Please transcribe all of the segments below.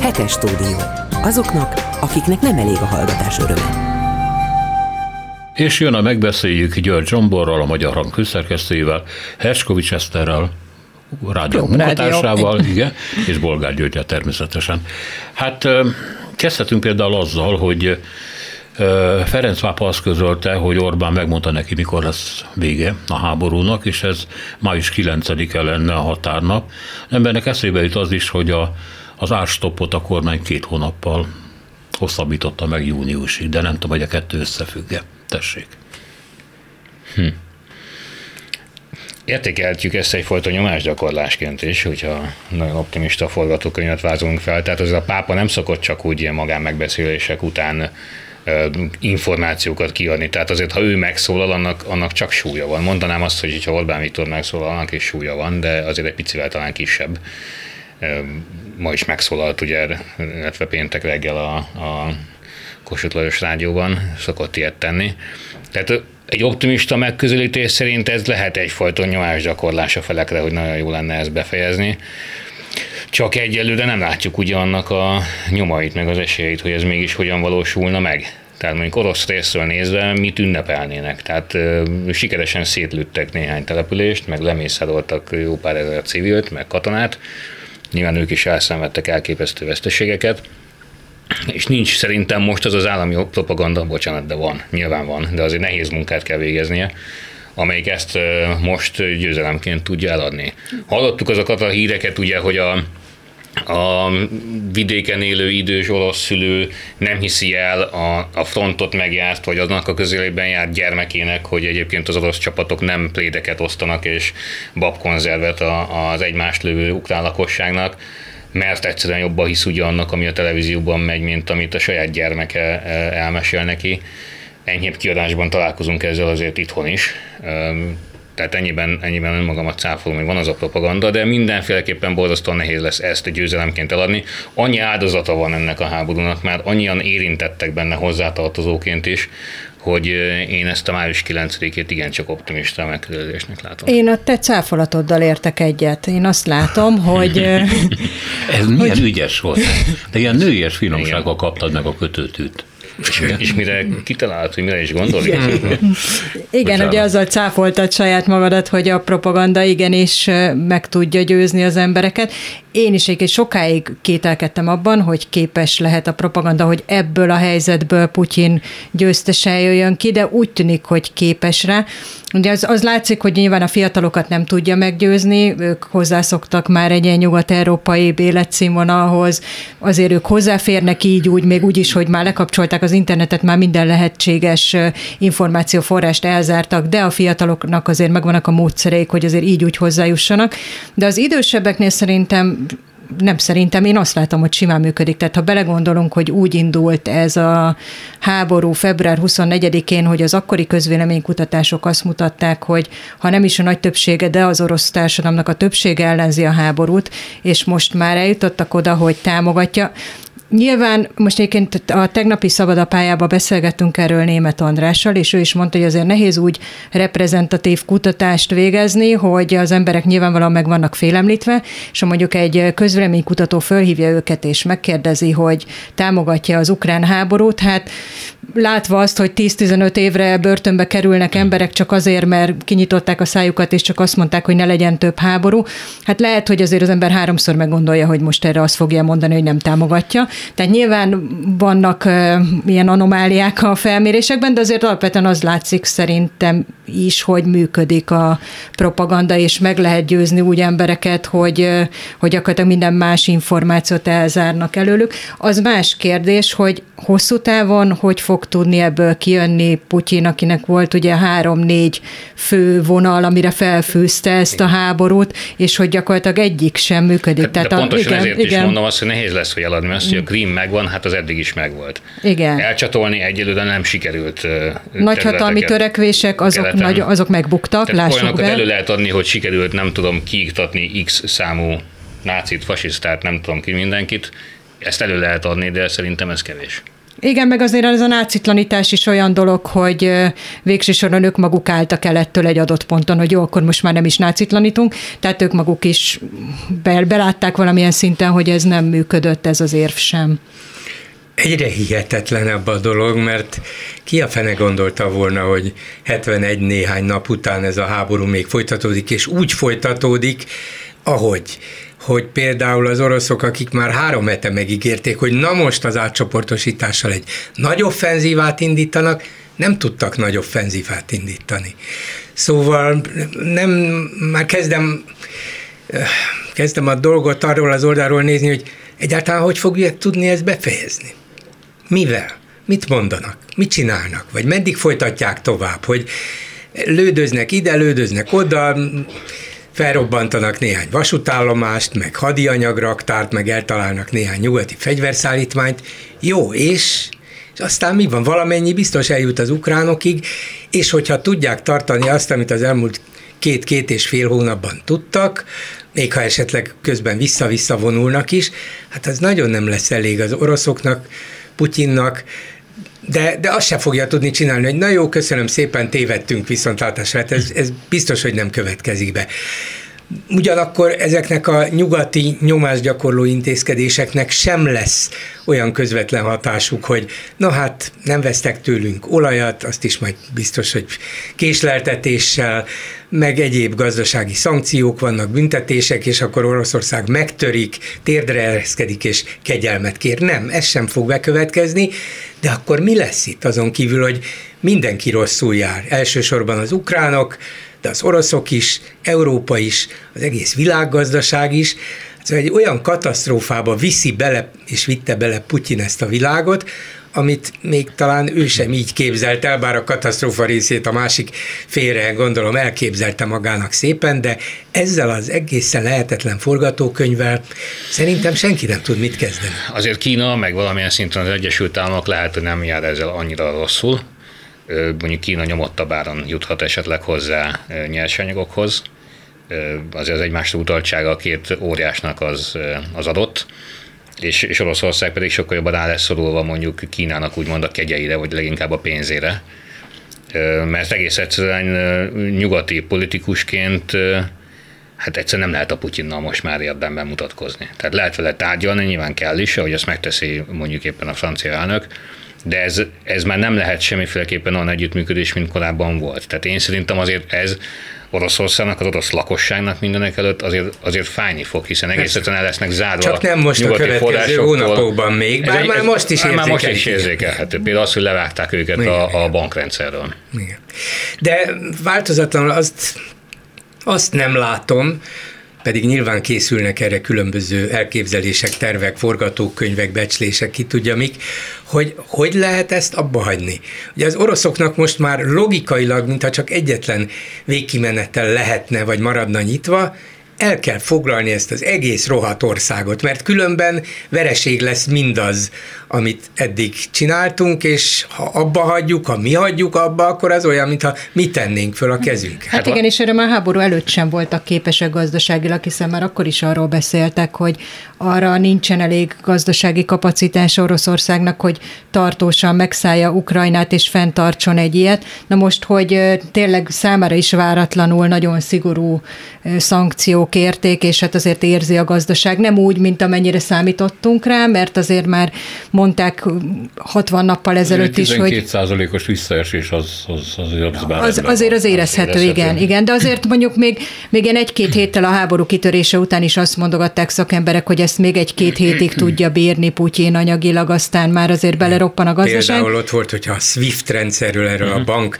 Hetes stúdió. Azoknak, akiknek nem elég a hallgatás öröme. És jön a megbeszéljük György Zsomborral, a Magyar Hang főszerkesztőjével, Herskovics Eszterrel, rádió munkatársával, igen, és Bolgár Györgyel természetesen. Hát kezdhetünk például azzal, hogy Ferenc pápa azt közölte, hogy Orbán megmondta neki, mikor lesz vége a háborúnak, és ez május 9-e lenne a határnap. Embernek eszébe jut az is, hogy a, az árstoppot a kormány két hónappal hosszabbította meg júniusig, de nem tudom, hogy a kettő összefügge. Tessék. Hm. Értékeltjük ezt egyfajta nyomásgyakorlásként is, hogyha nagyon optimista forgatókönyvet vázolunk fel. Tehát az a pápa nem szokott csak úgy ilyen magán megbeszélések után információkat kiadni. Tehát azért, ha ő megszólal, annak, annak csak súlya van. Mondanám azt, hogy ha Orbán Viktor megszólal, annak is súlya van, de azért egy picivel talán kisebb. Ma is megszólalt ugye, illetve péntek reggel a, a Kossuth Lajos rádióban, szokott ilyet tenni. Tehát egy optimista megközelítés szerint ez lehet egyfajta nyomásgyakorlás a felekre, hogy nagyon jó lenne ezt befejezni. Csak egyelőre nem látjuk ugye annak a nyomait, meg az esélyeit, hogy ez mégis hogyan valósulna meg. Tehát mondjuk orosz részről nézve mit ünnepelnének. Tehát ö, sikeresen szétlőttek néhány települést, meg lemészároltak jó pár ezer civilt, meg katonát. Nyilván ők is elszenvedtek elképesztő veszteségeket. És nincs szerintem most az az állami propaganda, bocsánat, de van, nyilván van, de azért nehéz munkát kell végeznie amelyik ezt most győzelemként tudja eladni. Hallottuk azokat a híreket, ugye, hogy a a vidéken élő idős orosz szülő nem hiszi el a, a frontot megjárt, vagy aznak a közelében járt gyermekének, hogy egyébként az orosz csapatok nem plédeket osztanak és babkonzervet a, az egymást lövő ukrán lakosságnak, mert egyszerűen jobban hisz ugye annak, ami a televízióban megy, mint amit a saját gyermeke elmesél neki. Enyhébb kiadásban találkozunk ezzel azért itthon is tehát ennyiben, ennyiben önmagamat cáfolom, hogy van az a propaganda, de mindenféleképpen borzasztóan nehéz lesz ezt a győzelemként eladni. Annyi áldozata van ennek a háborúnak, már annyian érintettek benne hozzátartozóként is, hogy én ezt a május 9-ét igencsak optimista megközelítésnek látom. Én a te cáfolatoddal értek egyet. Én azt látom, hogy... Ez milyen hogy... ügyes volt. De ilyen nőies finomsággal kaptad meg a kötőtűt. És, és mire kitalált, hogy mire is gondolni? Igen, Igen ugye azzal cáfoltad saját magadat, hogy a propaganda igenis meg tudja győzni az embereket. Én is egy sokáig kételkedtem abban, hogy képes lehet a propaganda, hogy ebből a helyzetből Putyin győztesen jöjjön ki, de úgy tűnik, hogy képes rá. Ugye az, az látszik, hogy nyilván a fiatalokat nem tudja meggyőzni, ők hozzászoktak már egy ilyen nyugat-európai életszínvonalhoz, azért ők hozzáférnek így úgy, még úgy is, hogy már lekapcsolták az internetet, már minden lehetséges információforrást elzártak, de a fiataloknak azért megvannak a módszereik, hogy azért így úgy hozzájussanak. De az idősebbeknél szerintem nem szerintem, én azt látom, hogy simán működik. Tehát ha belegondolunk, hogy úgy indult ez a háború február 24-én, hogy az akkori közvéleménykutatások azt mutatták, hogy ha nem is a nagy többsége, de az orosz társadalomnak a többsége ellenzi a háborút, és most már eljutottak oda, hogy támogatja. Nyilván most egyébként a tegnapi szabadapályában beszélgettünk erről német Andrással, és ő is mondta, hogy azért nehéz úgy reprezentatív kutatást végezni, hogy az emberek nyilvánvalóan meg vannak félemlítve, és ha mondjuk egy közvéleménykutató fölhívja őket és megkérdezi, hogy támogatja az ukrán háborút, hát látva azt, hogy 10-15 évre börtönbe kerülnek emberek csak azért, mert kinyitották a szájukat, és csak azt mondták, hogy ne legyen több háború, hát lehet, hogy azért az ember háromszor meggondolja, hogy most erre azt fogja mondani, hogy nem támogatja. Tehát nyilván vannak ilyen anomáliák a felmérésekben, de azért alapvetően az látszik szerintem is, hogy működik a propaganda, és meg lehet győzni úgy embereket, hogy, hogy gyakorlatilag minden más információt elzárnak előlük. Az más kérdés, hogy hosszú távon hogy fog tudni ebből kijönni Putyin, akinek volt ugye három-négy fő vonal, amire felfűzte ezt a háborút, és hogy gyakorlatilag egyik sem működik. De, Tehát de pontosan a, igen, ezért igen. is mondom azt, hogy nehéz lesz, hogy eladni azt, hogy a Krím megvan, hát az eddig is megvolt. Igen. Elcsatolni egyelőre nem sikerült. Nagyhatalmi törekvések, azok, nagy, azok megbuktak, Tehát lássuk be. elő lehet adni, hogy sikerült, nem tudom, kiiktatni X számú nácit, fasisztát, nem tudom ki mindenkit, ezt elő lehet adni, de szerintem ez kevés. Igen, meg azért az a nácitlanítás is olyan dolog, hogy végső soron ők maguk álltak el ettől egy adott ponton, hogy jó, akkor most már nem is nácitlanítunk, tehát ők maguk is belátták valamilyen szinten, hogy ez nem működött, ez az érv sem. Egyre hihetetlenebb a dolog, mert ki a fene gondolta volna, hogy 71 néhány nap után ez a háború még folytatódik, és úgy folytatódik, ahogy hogy például az oroszok, akik már három hete megígérték, hogy na most az átcsoportosítással egy nagy offenzívát indítanak, nem tudtak nagy offenzívát indítani. Szóval nem, már kezdem, kezdem a dolgot arról az oldalról nézni, hogy egyáltalán hogy fogják tudni ezt befejezni. Mivel? Mit mondanak? Mit csinálnak? Vagy meddig folytatják tovább? Hogy lődöznek ide, lődöznek oda, felrobbantanak néhány vasútállomást, meg hadianyagraktárt, meg eltalálnak néhány nyugati fegyverszállítmányt. Jó, és és aztán mi van? Valamennyi biztos eljut az ukránokig, és hogyha tudják tartani azt, amit az elmúlt két-két és fél hónapban tudtak, még ha esetleg közben vissza-vissza vonulnak is, hát az nagyon nem lesz elég az oroszoknak, Putyinnak, de, de azt sem fogja tudni csinálni, hogy na jó, köszönöm szépen, tévedtünk viszontlátásra, hát ez, ez biztos, hogy nem következik be. Ugyanakkor ezeknek a nyugati nyomásgyakorló intézkedéseknek sem lesz olyan közvetlen hatásuk, hogy na hát nem vesztek tőlünk olajat, azt is majd biztos, hogy késleltetéssel, meg egyéb gazdasági szankciók vannak, büntetések, és akkor Oroszország megtörik, térdre ereszkedik és kegyelmet kér. Nem, ez sem fog bekövetkezni, de akkor mi lesz itt azon kívül, hogy mindenki rosszul jár. Elsősorban az ukránok, de az oroszok is, Európa is, az egész világgazdaság is. Szóval egy olyan katasztrófába viszi bele, és vitte bele Putyin ezt a világot, amit még talán ő sem így képzelt el, bár a katasztrófa részét a másik félre gondolom elképzelte magának szépen, de ezzel az egészen lehetetlen forgatókönyvvel szerintem senki nem tud mit kezdeni. Azért Kína, meg valamilyen szinten az Egyesült Államok lehet, hogy nem jár ezzel annyira rosszul, mondjuk Kína nyomottabb áron juthat esetleg hozzá nyersanyagokhoz, azért az egymásra utaltsága a két óriásnak az, az adott, és, és Oroszország pedig sokkal jobban rá lesz szorulva mondjuk Kínának úgymond a kegyeire, vagy leginkább a pénzére, mert egész egyszerűen nyugati politikusként hát egyszerűen nem lehet a Putyinnal most már érdemben mutatkozni. Tehát lehet vele tárgyalni, nyilván kell is, ahogy ezt megteszi mondjuk éppen a francia elnök, de ez, ez már nem lehet semmiféleképpen olyan együttműködés, mint korábban volt. Tehát én szerintem azért ez Oroszországnak, az orosz lakosságnak mindenek előtt azért, azért fájni fog, hiszen egész egyszerűen el lesznek zárva. Csak nem most a következő hónapokban még, bár egy, már most is Már most is érzékelhető. Például az, hogy levágták őket igen, a, a bankrendszerről. Igen. De változatlanul azt, azt nem látom, pedig nyilván készülnek erre különböző elképzelések, tervek, forgatókönyvek, becslések, ki tudja mik, hogy hogy lehet ezt abba hagyni. Ugye az oroszoknak most már logikailag, mintha csak egyetlen végkimenettel lehetne, vagy maradna nyitva, el kell foglalni ezt az egész rohadt országot, mert különben vereség lesz mindaz, amit eddig csináltunk, és ha abba hagyjuk, ha mi hagyjuk abba, akkor az olyan, mintha mi tennénk föl a kezünk. Hát, igen, és erre már háború előtt sem voltak képesek gazdaságilag, hiszen már akkor is arról beszéltek, hogy arra nincsen elég gazdasági kapacitás Oroszországnak, hogy tartósan megszállja Ukrajnát és fenntartson egy ilyet. Na most, hogy tényleg számára is váratlanul nagyon szigorú szankciók érték, és hát azért érzi a gazdaság. Nem úgy, mint amennyire számítottunk rá, mert azért már mondták 60 nappal ezelőtt is, hogy... 12 os visszaesés az, az, azért az, az, azért az érezhető, érezhető, igen, igen. De azért mondjuk még, még én egy-két héttel a háború kitörése után is azt mondogatták szakemberek, hogy ezt még egy-két hétig tudja bírni Putyin anyagilag, aztán már azért beleroppan a gazdaság. Például ott volt, hogyha a SWIFT rendszerről, erről uh-huh. a mhm. bank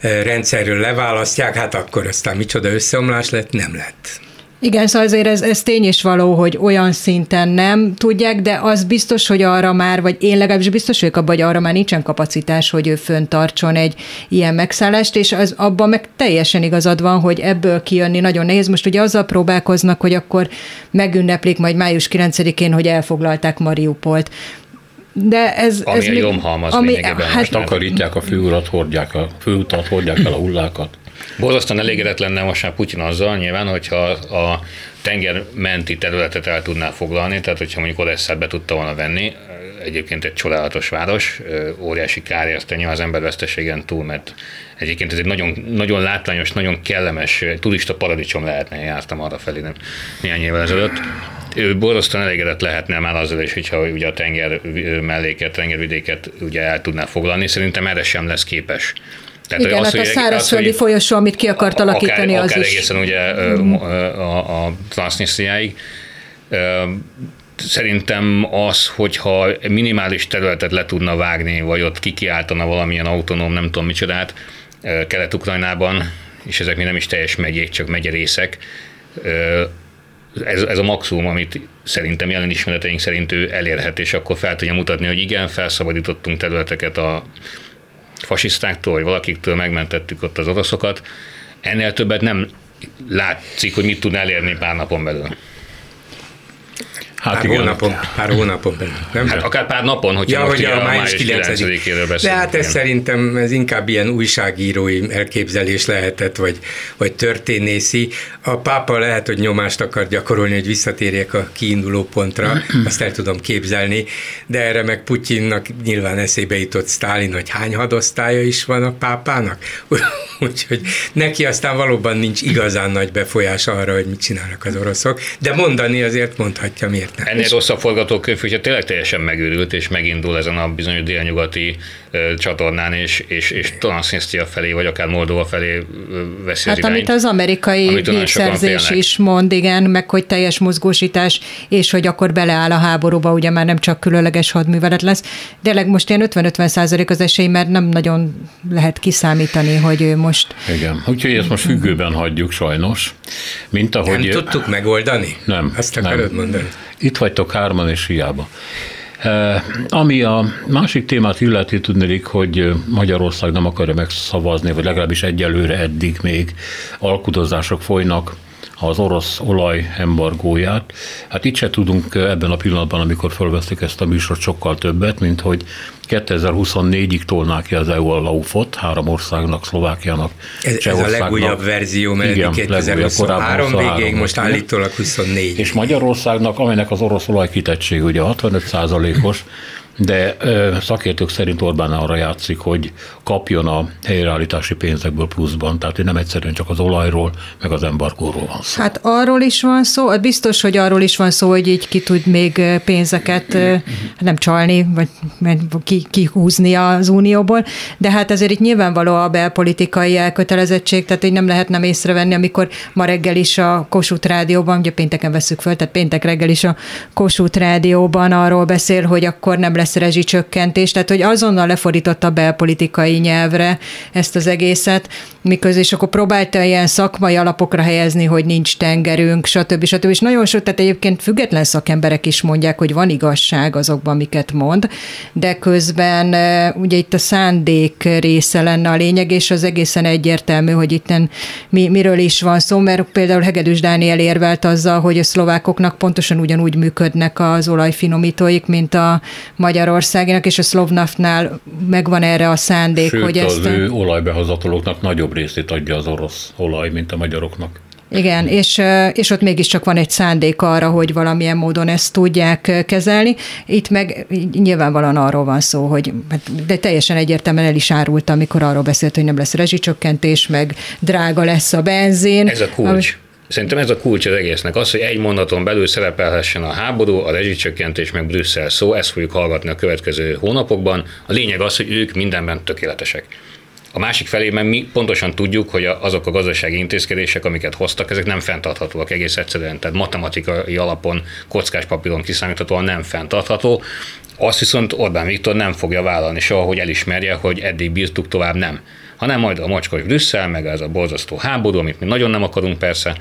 eh, rendszerről leválasztják, hát akkor aztán micsoda összeomlás lett, nem lett. Igen, szóval azért ez, ez tény is való, hogy olyan szinten nem tudják, de az biztos, hogy arra már, vagy én legalábbis biztos vagyok abban, hogy arra már nincsen kapacitás, hogy ő föntartson egy ilyen megszállást, és az, abban meg teljesen igazad van, hogy ebből kijönni nagyon nehéz. Most ugye azzal próbálkoznak, hogy akkor megünneplik majd május 9-én, hogy elfoglalták Mariupolt. De ez, ami ez a jomhalmaz ami, lényegében. Hát, most takarítják a főurat, hordják a főutat, hordják el a hullákat. Borzasztóan elégedett lenne most már Putyin azzal nyilván, hogyha a tenger menti területet el tudná foglalni, tehát hogyha mondjuk Odesszát be tudta volna venni, egyébként egy csodálatos város, óriási kár érte az emberveszteségen túl, mert egyébként ez egy nagyon, nagyon látványos, nagyon kellemes turista paradicsom lehetne, jártam arra felé nem, néhány évvel ezelőtt. Ő borzasztóan elégedett lehetne már azzal is, hogyha ugye a tenger melléket, tengervidéket ugye el tudná foglalni. Szerintem erre sem lesz képes. Tehát Igen, az, hát a szárazföldi folyosó, amit ki akart alakítani, akár, az akár is. egészen ugye mm. a, a Transnistriáig. Szerintem az, hogyha minimális területet le tudna vágni, vagy ott kikiáltana valamilyen autonóm, nem tudom micsodát, Kelet-Ukrajnában, és ezek még nem is teljes megyék, csak megyerészek, ez, ez a maximum, amit szerintem jelen ismereteink szerint ő elérhet, és akkor fel tudja mutatni, hogy igen, felszabadítottunk területeket a fasisztáktól, vagy valakiktől megmentettük ott az oroszokat. Ennél többet nem látszik, hogy mit tud elérni pár napon belül. Hát pár igen. hónapon, pár hónapon belül, nem? Hát akár pár napon, hogyha ja, most hogy a, május 9-éről beszélünk. De hát ez szerintem ez inkább ilyen újságírói elképzelés lehetett, vagy, vagy történészi. A pápa lehet, hogy nyomást akar gyakorolni, hogy visszatérjek a kiinduló pontra, azt el tudom képzelni, de erre meg Putyinnak nyilván eszébe jutott Sztálin, hogy hány hadosztálya is van a pápának. Úgyhogy neki aztán valóban nincs igazán nagy befolyás arra, hogy mit csinálnak az oroszok, de mondani azért mondhatja miért? Ennél rosszabb forgatókönyv, hogyha tényleg teljesen megőrült, és megindul ezen a bizonyos délnyugati csatornán, és, és, és Transnistria felé, vagy akár Moldova felé veszi hát az irányt, amit az amerikai hírszerzés is mond, igen, meg hogy teljes mozgósítás, és hogy akkor beleáll a háborúba, ugye már nem csak különleges hadművelet lesz. De most ilyen 50-50 százalék az esély, mert nem nagyon lehet kiszámítani, hogy ő most... Igen, úgyhogy ezt most függőben hagyjuk sajnos. Mint ahogy... Nem tudtuk megoldani? Nem. Azt akarod nem. mondani? Itt vagytok hárman, és hiába. E, ami a másik témát illeti, tudnék, hogy Magyarország nem akarja megszavazni, vagy legalábbis egyelőre eddig még alkudozások folynak az orosz olaj embargóját. Hát itt se tudunk ebben a pillanatban, amikor felveszik ezt a műsort sokkal többet, mint hogy 2024-ig tolnák ki az EU a laufot, három országnak, Szlovákiának, Ez, ez a legújabb verzió, mert igen, 2023 végéig, most állítólag 24. És Magyarországnak, amelynek az orosz olaj kitettség ugye 65% os de szakértők szerint Orbán arra játszik, hogy kapjon a helyreállítási pénzekből pluszban, tehát nem egyszerűen csak az olajról, meg az embargóról van szó. Hát arról is van szó, hát biztos, hogy arról is van szó, hogy így ki tud még pénzeket nem csalni, vagy ki, kihúzni az unióból, de hát ezért itt nyilvánvaló a belpolitikai elkötelezettség, tehát hogy nem lehet nem észrevenni, amikor ma reggel is a Kossuth Rádióban, ugye pénteken veszük föl, tehát péntek reggel is a Kossuth Rádióban arról beszél, hogy akkor nem lesz lesz rezsicsökkentés, tehát hogy azonnal lefordította a belpolitikai nyelvre ezt az egészet, miközben és akkor próbálta ilyen szakmai alapokra helyezni, hogy nincs tengerünk, stb. stb. És nagyon sok, tehát egyébként független szakemberek is mondják, hogy van igazság azokban, amiket mond, de közben ugye itt a szándék része lenne a lényeg, és az egészen egyértelmű, hogy itt mi, miről is van szó, mert például Hegedűs Dániel érvelt azzal, hogy a szlovákoknak pontosan ugyanúgy működnek az olajfinomítóik, mint a magyar Magyarországinak, és a Slovnaftnál megvan erre a szándék, Sőt, hogy ezt... az ő olajbehozatolóknak nagyobb részét adja az orosz olaj, mint a magyaroknak. Igen, és, és ott mégiscsak van egy szándék arra, hogy valamilyen módon ezt tudják kezelni. Itt meg nyilvánvalóan arról van szó, hogy hát, de teljesen egyértelműen el is árult, amikor arról beszélt, hogy nem lesz rezsicsökkentés, meg drága lesz a benzin. Ez a kulcs. Ami, Szerintem ez a kulcs az egésznek. Az, hogy egy mondaton belül szerepelhessen a háború, a rezsicsökkentés, meg Brüsszel szó, ezt fogjuk hallgatni a következő hónapokban. A lényeg az, hogy ők mindenben tökéletesek. A másik felében mi pontosan tudjuk, hogy azok a gazdasági intézkedések, amiket hoztak, ezek nem fenntarthatóak egész egyszerűen. Tehát matematikai alapon, kockás papíron kiszámíthatóan nem fenntartható. Azt viszont Orbán Viktor nem fogja vállalni soha, hogy elismerje, hogy eddig bírtuk, tovább nem hanem majd a mocskos Brüsszel, meg ez a borzasztó háború, amit mi nagyon nem akarunk persze,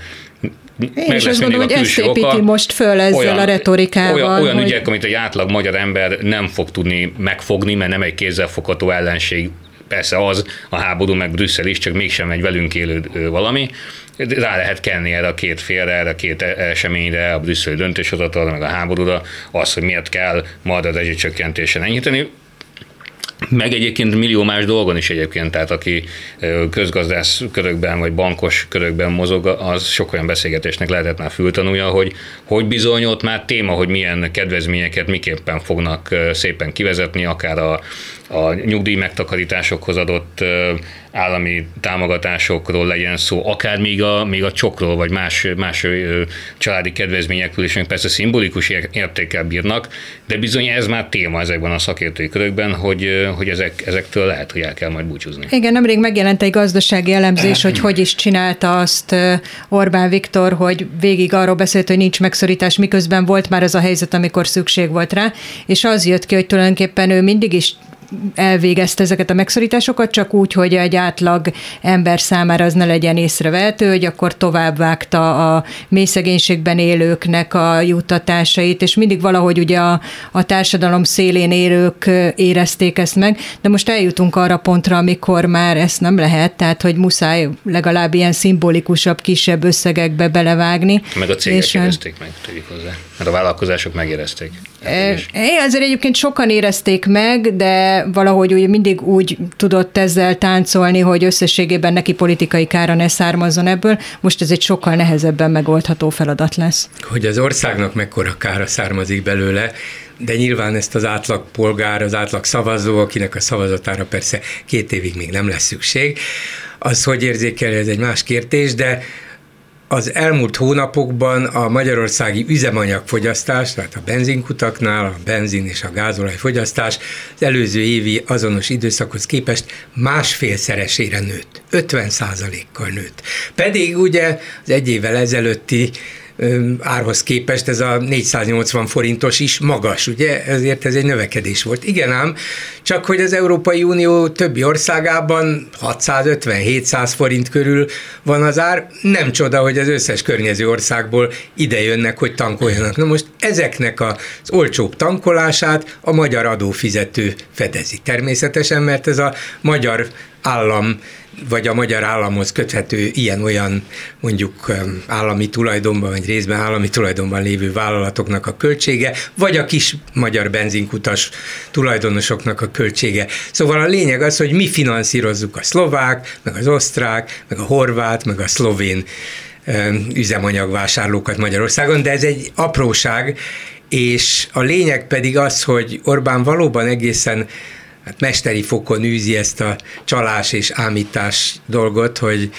én is azt gondolom, hogy ezt építi oka, most föl ezzel olyan, a retorikával. Olyan, olyan hogy... ügyek, amit egy átlag magyar ember nem fog tudni megfogni, mert nem egy kézzelfogható ellenség, persze az, a háború meg Brüsszel is, csak mégsem egy velünk élő valami. Rá lehet kenni erre a két félre, erre a két eseményre, a brüsszeli döntéshozatalra, meg a háborúra, az, hogy miért kell majd a rezsicsökkentésen enyhíteni meg egyébként millió más dolgon is egyébként, tehát aki közgazdász körökben vagy bankos körökben mozog, az sok olyan beszélgetésnek lehetett már fültanulja, hogy hogy bizony ott már téma, hogy milyen kedvezményeket miképpen fognak szépen kivezetni, akár a, a nyugdíj megtakarításokhoz adott állami támogatásokról legyen szó, akár még a, még a csokról, vagy más, más családi kedvezményekről is, persze szimbolikus értékkel bírnak, de bizony ez már téma ezekben a szakértői körökben, hogy, hogy ezek, ezektől lehet, hogy el kell majd búcsúzni. Igen, nemrég megjelent egy gazdasági elemzés, hogy hogy is csinálta azt Orbán Viktor, hogy végig arról beszélt, hogy nincs megszorítás, miközben volt már az a helyzet, amikor szükség volt rá, és az jött ki, hogy tulajdonképpen ő mindig is elvégezte ezeket a megszorításokat, csak úgy, hogy egy átlag ember számára az ne legyen észrevehető, hogy akkor tovább vágta a mély szegénységben élőknek a juttatásait, és mindig valahogy ugye a, a társadalom szélén élők érezték ezt meg, de most eljutunk arra pontra, amikor már ezt nem lehet, tehát hogy muszáj legalább ilyen szimbolikusabb, kisebb összegekbe belevágni. Meg a cégek és, érezték meg, tegyük hozzá. Mert a vállalkozások megérezték. É, azért egyébként sokan érezték meg, de valahogy úgy mindig úgy tudott ezzel táncolni, hogy összességében neki politikai kára ne származzon ebből. Most ez egy sokkal nehezebben megoldható feladat lesz. Hogy az országnak mekkora kára származik belőle, de nyilván ezt az átlag polgár, az átlag szavazó, akinek a szavazatára persze két évig még nem lesz szükség, az hogy érzékelje, ez egy más kérdés, de az elmúlt hónapokban a magyarországi üzemanyagfogyasztás, tehát a benzinkutaknál a benzin és a gázolaj fogyasztás az előző évi azonos időszakhoz képest másfélszeresére nőtt, 50 kal nőtt. Pedig ugye az egy évvel ezelőtti árhoz képest ez a 480 forintos is magas, ugye? Ezért ez egy növekedés volt. Igen ám, csak hogy az Európai Unió többi országában 650-700 forint körül van az ár, nem csoda, hogy az összes környező országból ide jönnek, hogy tankoljanak. Na most ezeknek az olcsóbb tankolását a magyar adófizető fedezi. Természetesen, mert ez a magyar állam vagy a magyar államhoz köthető ilyen-olyan mondjuk állami tulajdonban, vagy részben állami tulajdonban lévő vállalatoknak a költsége, vagy a kis magyar benzinkutas tulajdonosoknak a költsége. Szóval a lényeg az, hogy mi finanszírozzuk a szlovák, meg az osztrák, meg a horvát, meg a szlovén üzemanyagvásárlókat Magyarországon, de ez egy apróság, és a lényeg pedig az, hogy Orbán valóban egészen hát mesteri fokon űzi ezt a csalás és ámítás dolgot, hogy,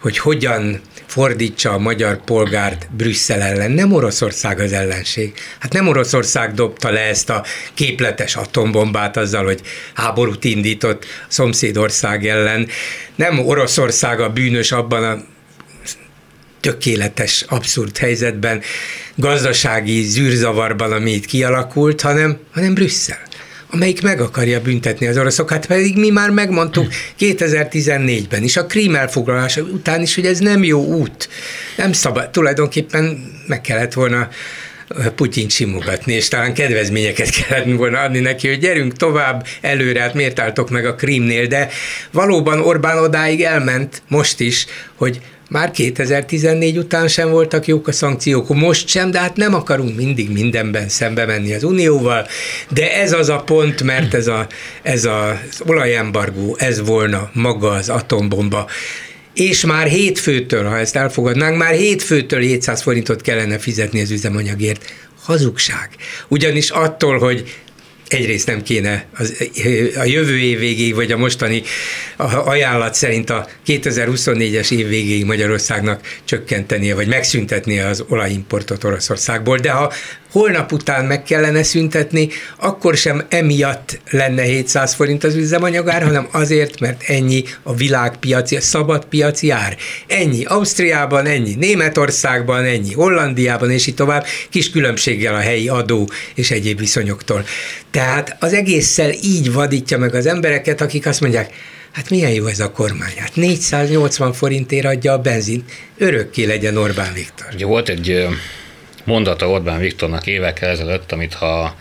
hogy hogyan fordítsa a magyar polgárt Brüsszel ellen. Nem Oroszország az ellenség. Hát nem Oroszország dobta le ezt a képletes atombombát azzal, hogy háborút indított a szomszédország ellen. Nem Oroszország a bűnös abban a tökéletes, abszurd helyzetben, gazdasági zűrzavarban, ami itt kialakult, hanem, hanem Brüsszel amelyik meg akarja büntetni az oroszokat, pedig mi már megmondtuk 2014-ben is, a krím elfoglalása után is, hogy ez nem jó út. Nem szabad, tulajdonképpen meg kellett volna Putyin simogatni, és talán kedvezményeket kellett volna adni neki, hogy gyerünk tovább előre, hát miért álltok meg a Krímnél, de valóban Orbán odáig elment most is, hogy már 2014 után sem voltak jók a szankciók, most sem, de hát nem akarunk mindig mindenben szembe menni az Unióval, de ez az a pont, mert ez, a, ez az olajembargó, ez volna maga az atombomba, és már hétfőtől, ha ezt elfogadnánk, már hétfőtől 700 forintot kellene fizetni az üzemanyagért. Hazugság. Ugyanis attól, hogy egyrészt nem kéne az, a jövő év végéig, vagy a mostani ajánlat szerint a 2024-es év végéig Magyarországnak csökkentenie, vagy megszüntetnie az olajimportot Oroszországból, de ha holnap után meg kellene szüntetni, akkor sem emiatt lenne 700 forint az üzemanyagár, hanem azért, mert ennyi a világpiaci, a szabad piaci ár. Ennyi Ausztriában, ennyi Németországban, ennyi Hollandiában, és így tovább, kis különbséggel a helyi adó és egyéb viszonyoktól. Tehát az egésszel így vadítja meg az embereket, akik azt mondják, hát milyen jó ez a kormány, hát 480 forintért adja a benzint, örökké legyen Orbán Viktor. Ugye volt egy mondata Orbán Viktornak évekkel ezelőtt, amit ha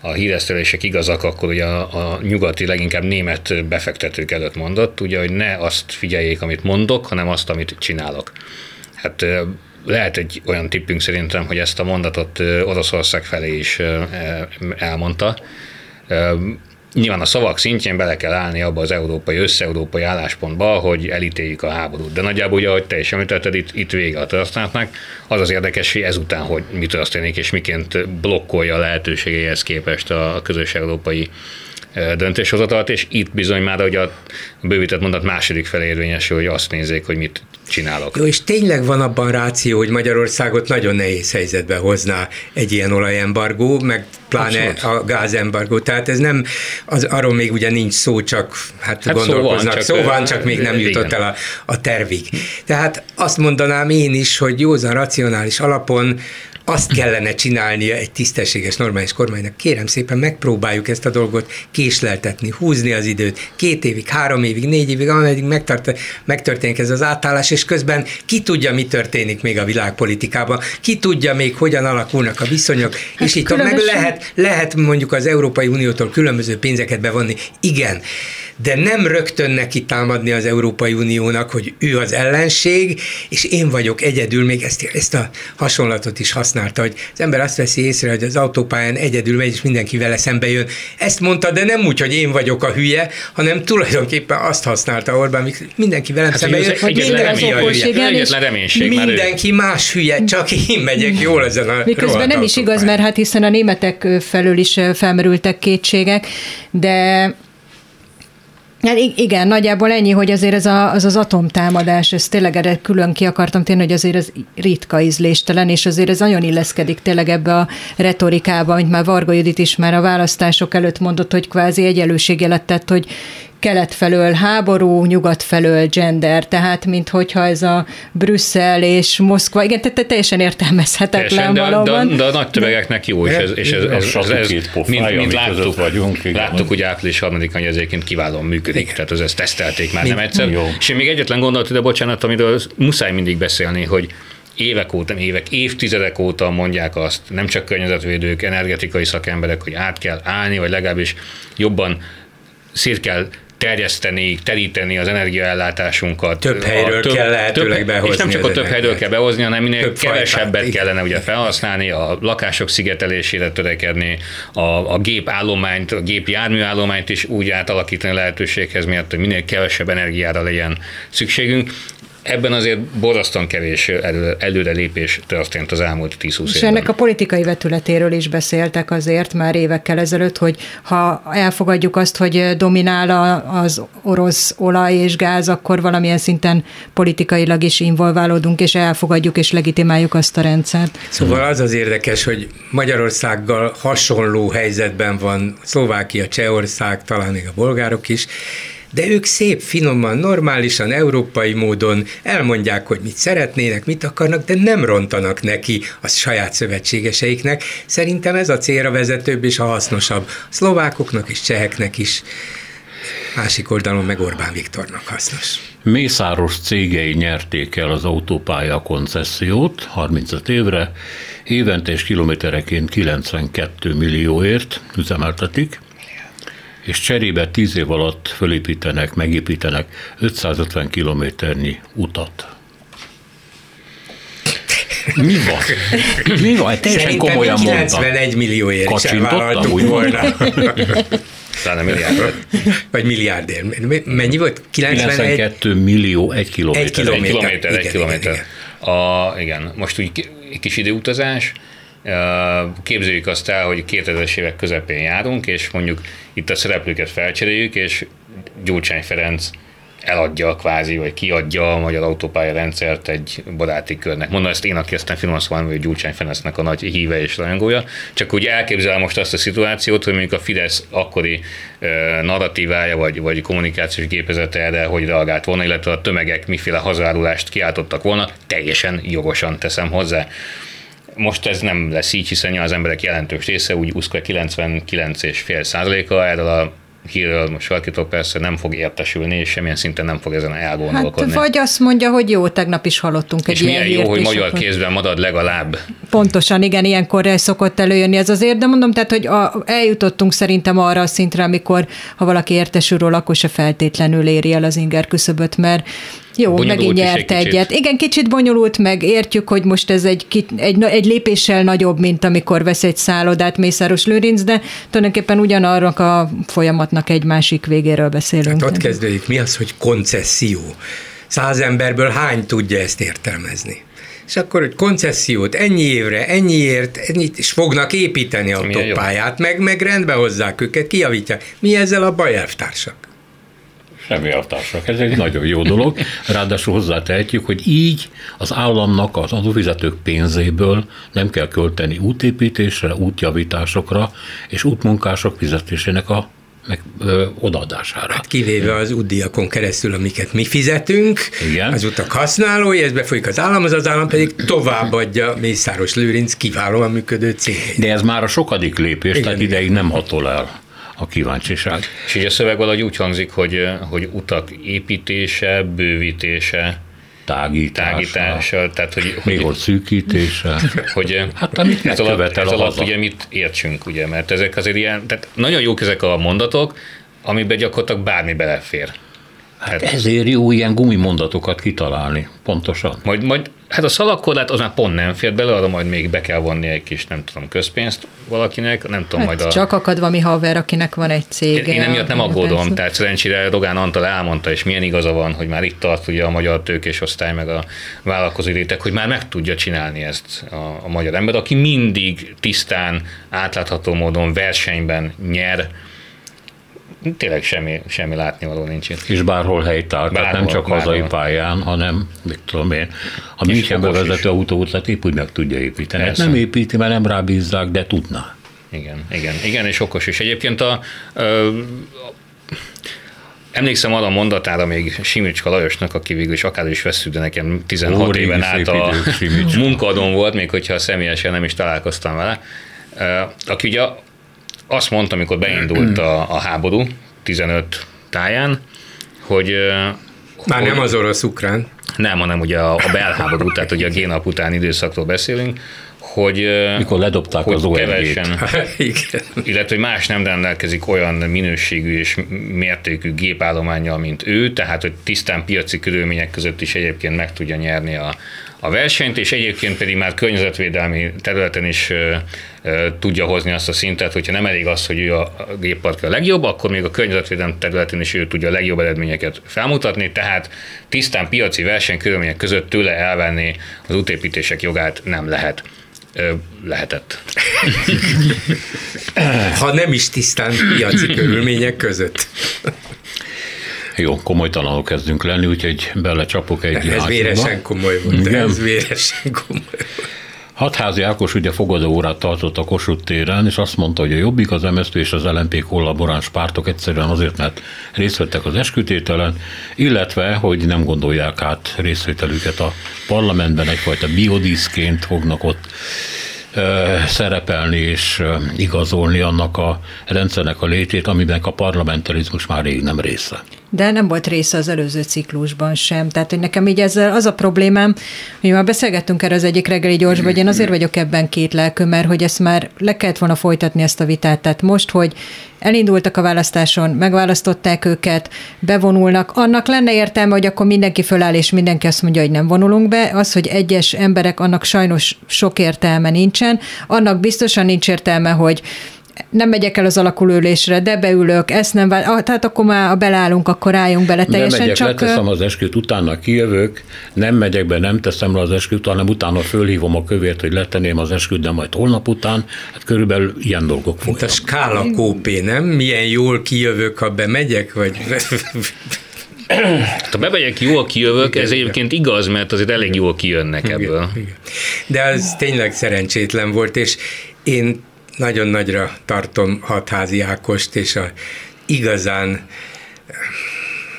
a híresztelések igazak, akkor ugye a, a nyugati, leginkább német befektetők előtt mondott, ugye, hogy ne azt figyeljék, amit mondok, hanem azt, amit csinálok. Hát lehet egy olyan tippünk szerintem, hogy ezt a mondatot Oroszország felé is elmondta. Nyilván a szavak szintjén bele kell állni abba az európai, összeurópai álláspontba, hogy elítéljük a háborút. De nagyjából, ugye, ahogy te is említetted, itt, itt vége a történetnek. Az az érdekes, hogy ezután, hogy mi történik, és miként blokkolja a lehetőségeihez képest a közös európai döntéshozatalt, és itt bizony már, hogy a bővített mondat második felé érvényesül, hogy azt nézzék, hogy mit csinálok. Jó, és tényleg van abban ráció, hogy Magyarországot nagyon nehéz helyzetbe hozná egy ilyen olajembargó, meg pláne Abszolút. a gázembargó. Tehát ez nem, az, arról még ugye nincs szó, csak hát, hát gondolkoznak. Szó van, csak, szó van, csak még nem jutott igen. el a, a tervig. Tehát azt mondanám én is, hogy józan, racionális alapon azt kellene csinálnia egy tisztességes, normális kormánynak. Kérem szépen, megpróbáljuk ezt a dolgot késleltetni, húzni az időt, két évig, három évig, négy évig, ameddig megtart, megtörténik ez az átállás, és közben ki tudja, mi történik még a világpolitikában, ki tudja még, hogyan alakulnak a viszonyok, hát és így különösen... meg lehet, lehet mondjuk az Európai Uniótól különböző pénzeket bevonni. Igen, de nem rögtön neki támadni az Európai Uniónak, hogy ő az ellenség, és én vagyok egyedül, még ezt, ezt a hasonlatot is használta, hogy az ember azt veszi észre, hogy az autópályán egyedül megy, és mindenki vele szembe jön. Ezt mondta, de nem úgy, hogy én vagyok a hülye, hanem tulajdonképpen azt használta Orbán, mindenki velem hát, szembe jön, hogy mindenki a hülye. Mindenki más hülye, csak én megyek jól ezen a Miközben nem is igaz, mert hát hiszen a németek felől is felmerültek kétségek, de Hát igen, nagyjából ennyi, hogy azért ez a, az az atomtámadás, ez tényleg erre külön ki akartam tenni, hogy azért ez ritka ízléstelen, és azért ez nagyon illeszkedik tényleg ebbe a retorikába, amit már Varga Judit is már a választások előtt mondott, hogy kvázi egyenlőségjelet tett, hogy kelet felől háború, nyugat felől gender, tehát minthogyha ez a Brüsszel és Moszkva, igen, tehát teljesen értelmezhetetlen teljesen, valóban. De, de, de a nagy tömegeknek jó, és ez, és ez, ez, ez, ez, ez mint, mint láttuk, vagyunk, igen. láttuk ugye április harmadikán, hogy ezért kiválóan működik, igen. tehát az ezt tesztelték már Mi? nem egyszer. Jó. És én még egyetlen gondolat, de bocsánat, amiről muszáj mindig beszélni, hogy évek óta, évek, évtizedek óta mondják azt, nem csak környezetvédők, energetikai szakemberek, hogy át kell állni, vagy legalábbis jobban szét kell terjeszteni, teríteni az energiaellátásunkat. Több helyről több, kell lehetőleg több, behozni. És nem csak a több helyről kell behozni, hanem minél több kevesebbet fajtát, kellene ugye felhasználni, a lakások szigetelésére törekedni, a, a gépállományt, a gép járműállományt is úgy átalakítani lehetőséghez miatt, hogy minél kevesebb energiára legyen szükségünk ebben azért borzasztóan kevés elő, előrelépés történt az elmúlt 10-20 évben. És ennek a politikai vetületéről is beszéltek azért már évekkel ezelőtt, hogy ha elfogadjuk azt, hogy dominál az orosz olaj és gáz, akkor valamilyen szinten politikailag is involválódunk, és elfogadjuk és legitimáljuk azt a rendszert. Szóval az az érdekes, hogy Magyarországgal hasonló helyzetben van Szlovákia, Csehország, talán még a bolgárok is, de ők szép, finoman, normálisan, európai módon elmondják, hogy mit szeretnének, mit akarnak, de nem rontanak neki a saját szövetségeseiknek. Szerintem ez a célra vezetőbb és a hasznosabb a szlovákoknak és cseheknek is. Másik oldalon meg Orbán Viktornak hasznos. Mészáros cégei nyerték el az autópálya koncesziót 35 évre, évente és kilométereként 92 millióért üzemeltetik és cserébe 10 év alatt fölépítenek, megépítenek 550 kilométernyi utat. Mi van? Mi van? Teljesen Szerintem komolyan 91 millióért is elvállaltuk volna. Talán milliárdért. Vagy milliárdért. Mennyi volt? 91? 92 millió egy kilométer. Egy kilométer. Egy kilométer. Igen, egy kilométer. Igen, igen. A, igen. Most úgy egy kis időutazás, Képzeljük azt el, hogy 2000-es évek közepén járunk, és mondjuk itt a szereplőket felcseréljük, és Gyurcsány Ferenc eladja kvázi, vagy kiadja a magyar autópálya rendszert egy baráti körnek. Mondom ezt én, aki aztán finoman szóval, hogy Gyurcsány Ferencnek a nagy híve és rajongója, csak úgy elképzelem most azt a szituációt, hogy mondjuk a Fidesz akkori narratívája, vagy, vagy kommunikációs gépezete erre, hogy reagált volna, illetve a tömegek miféle hazárulást kiáltottak volna, teljesen jogosan teszem hozzá. Most ez nem lesz így, hiszen az emberek jelentős része, úgy 99,5 százaléka erről a hírről most valakitől persze nem fog értesülni, és semmilyen szinten nem fog ezen elgondolkodni. Hát, vagy azt mondja, hogy jó, tegnap is hallottunk egy és ilyen milyen jó, hogy magyar akkor... kézben marad legalább. Pontosan, igen, ilyenkor szokott előjönni ez azért, de mondom, tehát, hogy a, eljutottunk szerintem arra a szintre, amikor ha valaki értesül róla, akkor se feltétlenül éri el az inger küszöböt, mert Jó, bonyolult megint nyert egy egyet. Igen, kicsit bonyolult, meg értjük, hogy most ez egy, egy, egy lépéssel nagyobb, mint amikor vesz egy szállodát Mészáros Lőrinc, de tulajdonképpen ugyanarrak a folyamatnak egy másik végéről beszélünk. Hát ott kezdődik, mi az, hogy koncesszió? Száz emberből hány tudja ezt értelmezni? és akkor, hogy koncesziót ennyi évre, ennyiért, ennyit is fognak építeni a autópályát, meg, meg rendbe hozzák őket, kijavítják. Mi ezzel a baj, elvtársak? Semmi elvtársak. Ez egy nagyon jó dolog. Ráadásul hozzátehetjük, hogy így az államnak az adófizetők pénzéből nem kell költeni útépítésre, útjavításokra és útmunkások fizetésének a meg ö, odaadására. Hát kivéve az útdiakon keresztül, amiket mi fizetünk, Igen. az utak használói, ez befolyik az államhoz, az állam pedig továbbadja Mészáros Lőrinc kiválóan működő cégét. De ez már a sokadik lépés, Igen, tehát ideig nem hatol el a kíváncsiság. És így a szöveg valahogy úgy hangzik, hogy, hogy utak építése, bővítése, tágítása, tágítása tehát hogy, még ott szűkítése. Hogy, hát amit ez alatt, ez alatt ugye mit értsünk, ugye, mert ezek azért ilyen, tehát nagyon jók ezek a mondatok, amiben gyakorlatilag bármi belefér. Hát ezért jó ilyen gumimondatokat kitalálni, pontosan. Majd, majd hát a szalakkorlát az már pont nem fér bele, arra majd még be kell vonni egy kis, nem tudom, közpénzt valakinek, nem tudom, hát majd a... Csak akad valami haver, akinek van egy cég. Én, én emiatt nem aggódom, tehát szerencsére Rogán Antal elmondta, és milyen igaza van, hogy már itt tart ugye a magyar tőkés osztály, meg a vállalkozó réteg, hogy már meg tudja csinálni ezt a, a magyar ember, aki mindig tisztán, átlátható módon versenyben nyer, tényleg semmi, semmi látnivaló nincs itt. És bárhol helytál, tehát nem csak bárhol. hazai pályán, hanem, mit tudom én, a Münchenbe vezető autóútlet épp úgy meg tudja építeni. Hát nem építi, mert nem rábízzák, de tudná. Igen, igen, igen, és okos is. Egyébként a, a, a Emlékszem arra a mondatára még Simicska Lajosnak, aki végül is akár is vesző, de nekem 16 Ó, éven át a munkadon volt, még hogyha személyesen nem is találkoztam vele, aki ugye azt mondta, amikor beindult a, a háború 15 táján, hogy... Már hogy, nem az orosz-ukrán. Nem, hanem ugye a, a belháború, tehát ugye a génap utáni időszakról beszélünk, hogy, Mikor ledobták hogy az kevesen, illetve hogy más nem rendelkezik olyan minőségű és mértékű gépállományjal, mint ő, tehát hogy tisztán piaci körülmények között is egyébként meg tudja nyerni a, a versenyt, és egyébként pedig már környezetvédelmi területen is tudja hozni azt a szintet, hogyha nem elég az, hogy ő a géppark a legjobb, akkor még a környezetvédelmi területen is ő tudja a legjobb eredményeket felmutatni, tehát tisztán piaci versenykörülmények között tőle elvenni az útépítések jogát nem lehet. Ö, lehetett. ha nem is tisztán piaci körülmények között. Jó, komolytalanul kezdünk lenni, úgyhogy belecsapok egy Ez véresen komoly volt, Igen. ez véresen komoly volt. Hatházi Ákos ugye fogadó órát tartott a Kossuth téren, és azt mondta, hogy a Jobbik, az MSZP és az LNP kollaboráns pártok egyszerűen azért, mert részt vettek az eskütételen, illetve, hogy nem gondolják át részvételüket a parlamentben, egyfajta biodíszként fognak ott szerepelni és igazolni annak a rendszernek a létét, amiben a parlamentarizmus már rég nem része. De nem volt része az előző ciklusban sem. Tehát, hogy nekem így ezzel az a problémám, hogy már beszélgettünk erre az egyik reggeli gyorsban, hogy én azért vagyok ebben két lelkű, mert hogy ezt már le kellett volna folytatni ezt a vitát. Tehát most, hogy elindultak a választáson, megválasztották őket, bevonulnak, annak lenne értelme, hogy akkor mindenki föláll, és mindenki azt mondja, hogy nem vonulunk be. Az, hogy egyes emberek, annak sajnos sok értelme nincsen. Annak biztosan nincs értelme, hogy nem megyek el az alakulőlésre, de beülök, ezt nem vál, ah, tehát akkor már a belállunk, akkor álljunk bele teljesen. Nem megyek, csak... leteszem az esküt, utána kijövök, nem megyek be, nem teszem le az esküt, hanem utána fölhívom a kövért, hogy letenném az esküt, de majd holnap után, hát körülbelül ilyen dolgok fognak. Mint a skála kópé, nem? Milyen jól kijövök, ha bemegyek, vagy... Hát, ha bemegyek, jól kijövök, igen, ez egyébként igaz, mert azért elég jól kijönnek ebből. Igen. De az tényleg szerencsétlen volt, és én nagyon nagyra tartom Hatházi Ákost, és a igazán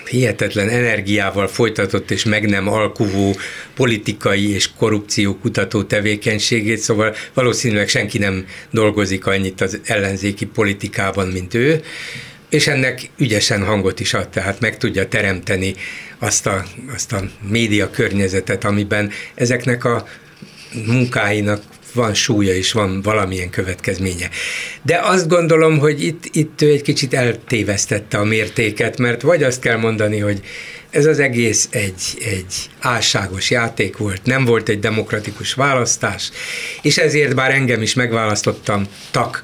hihetetlen energiával folytatott és meg nem alkuvó politikai és korrupció kutató tevékenységét, szóval valószínűleg senki nem dolgozik annyit az ellenzéki politikában, mint ő, és ennek ügyesen hangot is ad, tehát meg tudja teremteni azt a, azt a média környezetet, amiben ezeknek a munkáinak van súlya és van valamilyen következménye. De azt gondolom, hogy itt, itt ő egy kicsit eltévesztette a mértéket, mert vagy azt kell mondani, hogy ez az egész egy, egy álságos játék volt, nem volt egy demokratikus választás, és ezért bár engem is megválasztottam, tak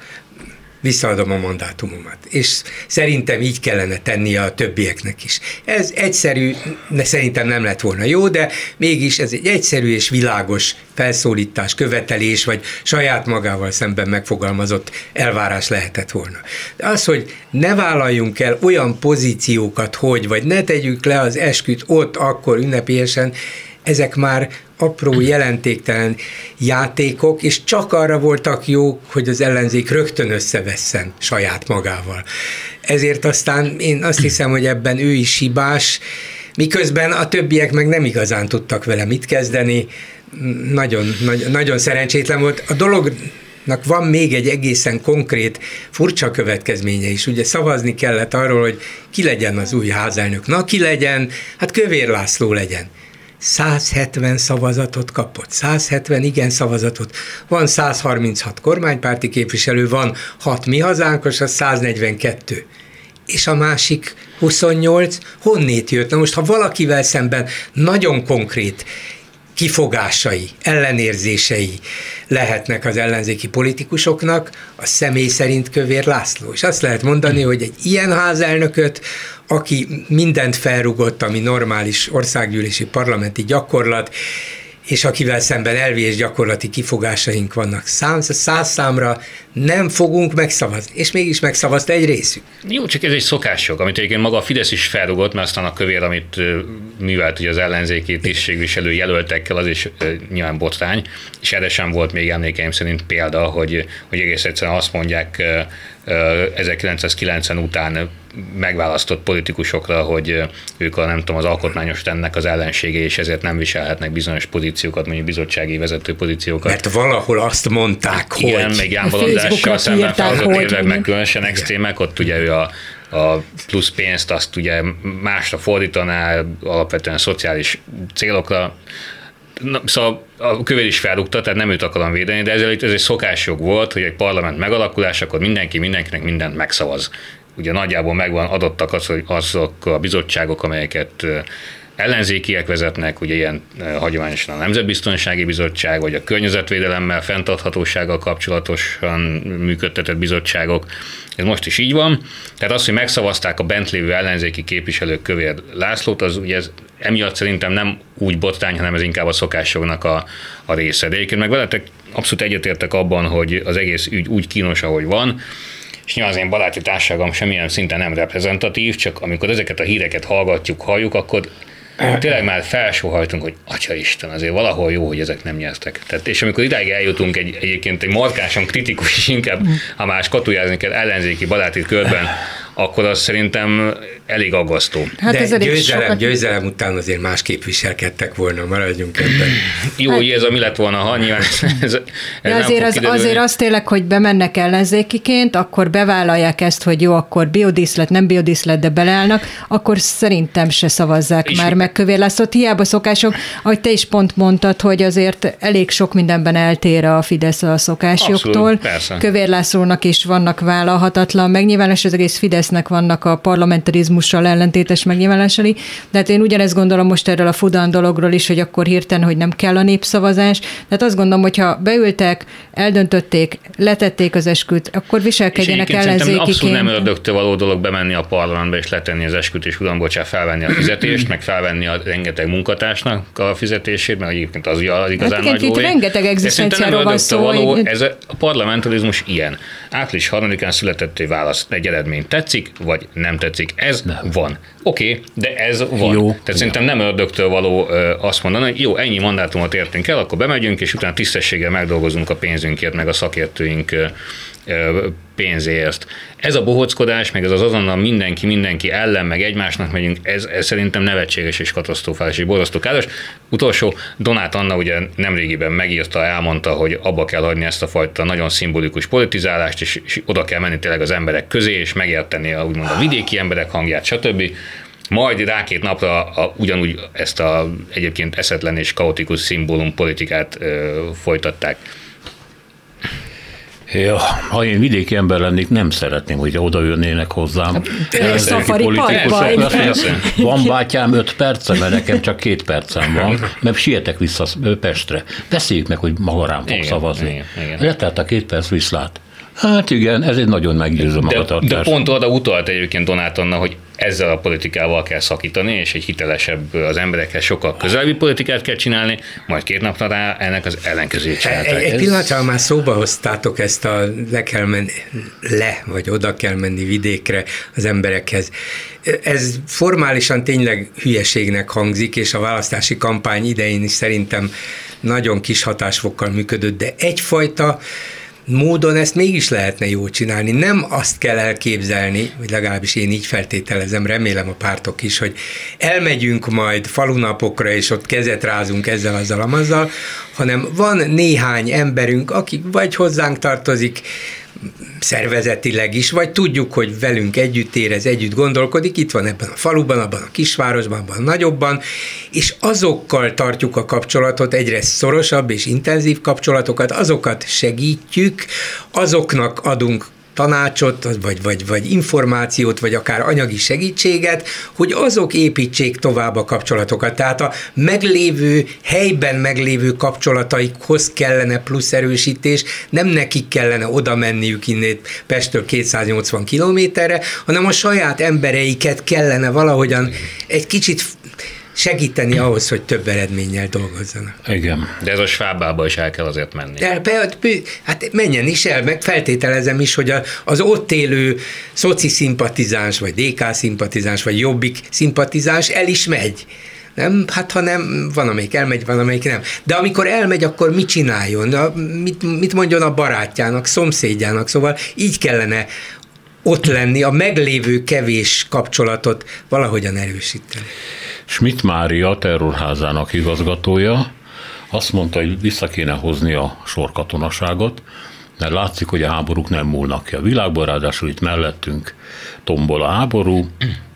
visszaadom a mandátumomat. És szerintem így kellene tennie a többieknek is. Ez egyszerű, de szerintem nem lett volna jó, de mégis ez egy egyszerű és világos felszólítás, követelés, vagy saját magával szemben megfogalmazott elvárás lehetett volna. De az, hogy ne vállaljunk el olyan pozíciókat, hogy, vagy ne tegyük le az esküt ott, akkor ünnepélyesen, ezek már apró, jelentéktelen játékok, és csak arra voltak jók, hogy az ellenzék rögtön összevesszen saját magával. Ezért aztán én azt hiszem, hogy ebben ő is hibás, miközben a többiek meg nem igazán tudtak vele mit kezdeni, nagyon, nagyon, nagyon szerencsétlen volt. A dolognak van még egy egészen konkrét, furcsa következménye is. Ugye szavazni kellett arról, hogy ki legyen az új házelnök. Na, ki legyen? Hát Kövér László legyen. 170 szavazatot kapott, 170 igen szavazatot, van 136 kormánypárti képviselő, van 6 mi hazánkos, az 142 és a másik 28 honnét jött. Na most, ha valakivel szemben nagyon konkrét kifogásai, ellenérzései lehetnek az ellenzéki politikusoknak, a személy szerint Kövér László. És azt lehet mondani, hogy egy ilyen házelnököt aki mindent felrugott, ami normális országgyűlési parlamenti gyakorlat, és akivel szemben elvi és gyakorlati kifogásaink vannak szám, száz számra nem fogunk megszavazni, és mégis megszavazta egy részük. Jó, csak ez egy szokásjog, amit egyébként maga a Fidesz is felrugott, mert aztán a kövér, amit művelt ugye az ellenzéki tisztségviselő jelöltekkel, az is nyilván botrány, és erre sem volt még emlékeim szerint példa, hogy, hogy egész egyszerűen azt mondják 1990 után megválasztott politikusokra, hogy ők a nem tudom, az alkotmányos tennek az ellensége, és ezért nem viselhetnek bizonyos pozíciókat, mondjuk bizottsági vezető pozíciókat. Mert valahol azt mondták, Igen, hogy... még Ján Balandással szemben felhozott érvek, meg különösen extrémek, ott ugye ő a a plusz pénzt azt ugye másra fordítaná, alapvetően szociális célokra, Na, szóval a kövér is felrúgta, tehát nem őt akarom védeni, de ez, ez egy szokásjog volt, hogy egy parlament megalakulás, akkor mindenki mindenkinek mindent megszavaz. Ugye nagyjából megvan adottak az, hogy azok a bizottságok, amelyeket ellenzékiek vezetnek, ugye ilyen hagyományosan a Nemzetbiztonsági Bizottság, vagy a környezetvédelemmel, fenntarthatósággal kapcsolatosan működtetett bizottságok. Ez most is így van. Tehát az, hogy megszavazták a bent lévő ellenzéki képviselők Kövér Lászlót, az ugye ez emiatt szerintem nem úgy botrány, hanem ez inkább a szokásoknak a, a része. De egyébként meg veletek abszolút egyetértek abban, hogy az egész ügy úgy kínos, ahogy van, és nyilván az én baráti társágom semmilyen szinten nem reprezentatív, csak amikor ezeket a híreket hallgatjuk, halljuk, akkor tényleg már felsóhajtunk, hogy Atya Isten, azért valahol jó, hogy ezek nem nyertek. Tehát, és amikor idáig eljutunk egy, egyébként egy markásan kritikus, és inkább, ha más katujázni kell ellenzéki baráti körben, akkor az szerintem elég aggasztó. Hát De ez elég győzelem, sokat... győzelem után azért másképp viselkedtek volna, maradjunk ebben. Jó, hát... ez a mi lett volna, ha nyilván ez, ez De azért az, azért az tényleg, hogy bemennek ellenzékiként, akkor bevállalják ezt, hogy jó, akkor biodiszlet, nem biodiszlet, de beleállnak, akkor szerintem se szavazzák És már meg Kövér Lászlót. Hiába szokások, ahogy te is pont mondtad, hogy azért elég sok mindenben eltér a Fidesz a szokásjoktól. Kövér Lászlónak is vannak vállalhatatlan megnyilvánulás, az egész Fidesznek vannak a parlamentarizmus kommunizmussal ellentétes megnyilvánulásai, de hát én ugyanezt gondolom most erről a Fudan dologról is, hogy akkor hirtelen, hogy nem kell a népszavazás. Tehát azt gondolom, hogyha beültek, eldöntötték, letették az esküt, akkor viselkedjenek ellenzékiként. Abszolút nem ördögtől való dolog bemenni a parlamentbe és letenni az esküt, és uram, bocsánat, felvenni a fizetést, meg felvenni a rengeteg munkatársnak a fizetését, mert egyébként az az igazán hát nagy itt rengeteg egzisztenciáról van szó. Való, ez a parlamentarizmus ilyen. Április 3-án született egy válasz, egy eredmény tetszik, vagy nem tetszik. Ez nem. van. Oké, okay, de ez van. Jó. Tehát szerintem nem ördögtől való azt mondani, hogy jó, ennyi mandátumot értünk el, akkor bemegyünk, és utána tisztességgel megdolgozunk a pénzünkért, meg a szakértőink pénzért. Ez a bohockodás, meg ez az azonnal mindenki mindenki ellen, meg egymásnak megyünk, ez, ez szerintem nevetséges és katasztrofális és borzasztó káros. Utolsó, Donát Anna ugye nemrégiben megírta, elmondta, hogy abba kell hagyni ezt a fajta nagyon szimbolikus politizálást, és, és oda kell menni tényleg az emberek közé, és megérteni a, úgymond a vidéki emberek hangját, stb. Majd rá két napra a, ugyanúgy ezt a egyébként eszetlen és kaotikus szimbólum politikát ö, folytatták. Ja, ha én vidéki ember lennék, nem szeretném, hogy oda jönnének hozzám. Hát, ellenzéki politikusok. Van bátyám öt perce, mert nekem csak két percem van, mert sietek vissza Pestre. Beszéljük meg, hogy maga rám fog szavazni. Igen, igen. Letelt a két perc viszlát. Hát igen, ez egy nagyon meggyőző magatartás. De, de pont oda utalt egyébként Donát Anna, hogy ezzel a politikával kell szakítani, és egy hitelesebb az emberekhez sokkal közelebbi politikát kell csinálni, majd két napra rá ennek az ellenkezőjét csinálták. Egy, egy pillanatra már szóba hoztátok ezt a le kell menni, le, vagy oda kell menni vidékre az emberekhez. Ez formálisan tényleg hülyeségnek hangzik, és a választási kampány idején is szerintem nagyon kis hatásfokkal működött, de egyfajta módon ezt mégis lehetne jól csinálni. Nem azt kell elképzelni, vagy legalábbis én így feltételezem, remélem a pártok is, hogy elmegyünk majd falunapokra, és ott kezet rázunk ezzel, azzal, amazzal, hanem van néhány emberünk, aki vagy hozzánk tartozik, szervezetileg is, vagy tudjuk, hogy velünk együtt érez, együtt gondolkodik, itt van ebben a faluban, abban a kisvárosban, abban a nagyobban, és azokkal tartjuk a kapcsolatot, egyre szorosabb és intenzív kapcsolatokat, azokat segítjük, azoknak adunk tanácsot, vagy, vagy, vagy információt, vagy akár anyagi segítséget, hogy azok építsék tovább a kapcsolatokat. Tehát a meglévő, helyben meglévő kapcsolataikhoz kellene plusz erősítés, nem nekik kellene oda menniük innét Pestől 280 kilométerre, hanem a saját embereiket kellene valahogyan egy kicsit segíteni ahhoz, hogy több eredménnyel dolgozzanak. Igen. De ez a svábába is el kell azért menni. De, hát menjen is el, meg feltételezem is, hogy az ott élő szoci szimpatizáns, vagy DK szimpatizáns, vagy jobbik szimpatizáns el is megy. Nem? Hát ha nem, van amelyik elmegy, van amelyik nem. De amikor elmegy, akkor mit csináljon? Mit, mit mondjon a barátjának, szomszédjának? Szóval így kellene ott lenni, a meglévő kevés kapcsolatot valahogyan erősíteni. Schmidt Mária terrorházának igazgatója azt mondta, hogy vissza kéne hozni a sorkatonaságot, mert látszik, hogy a háborúk nem múlnak ki a világban, ráadásul itt mellettünk tombol a háború,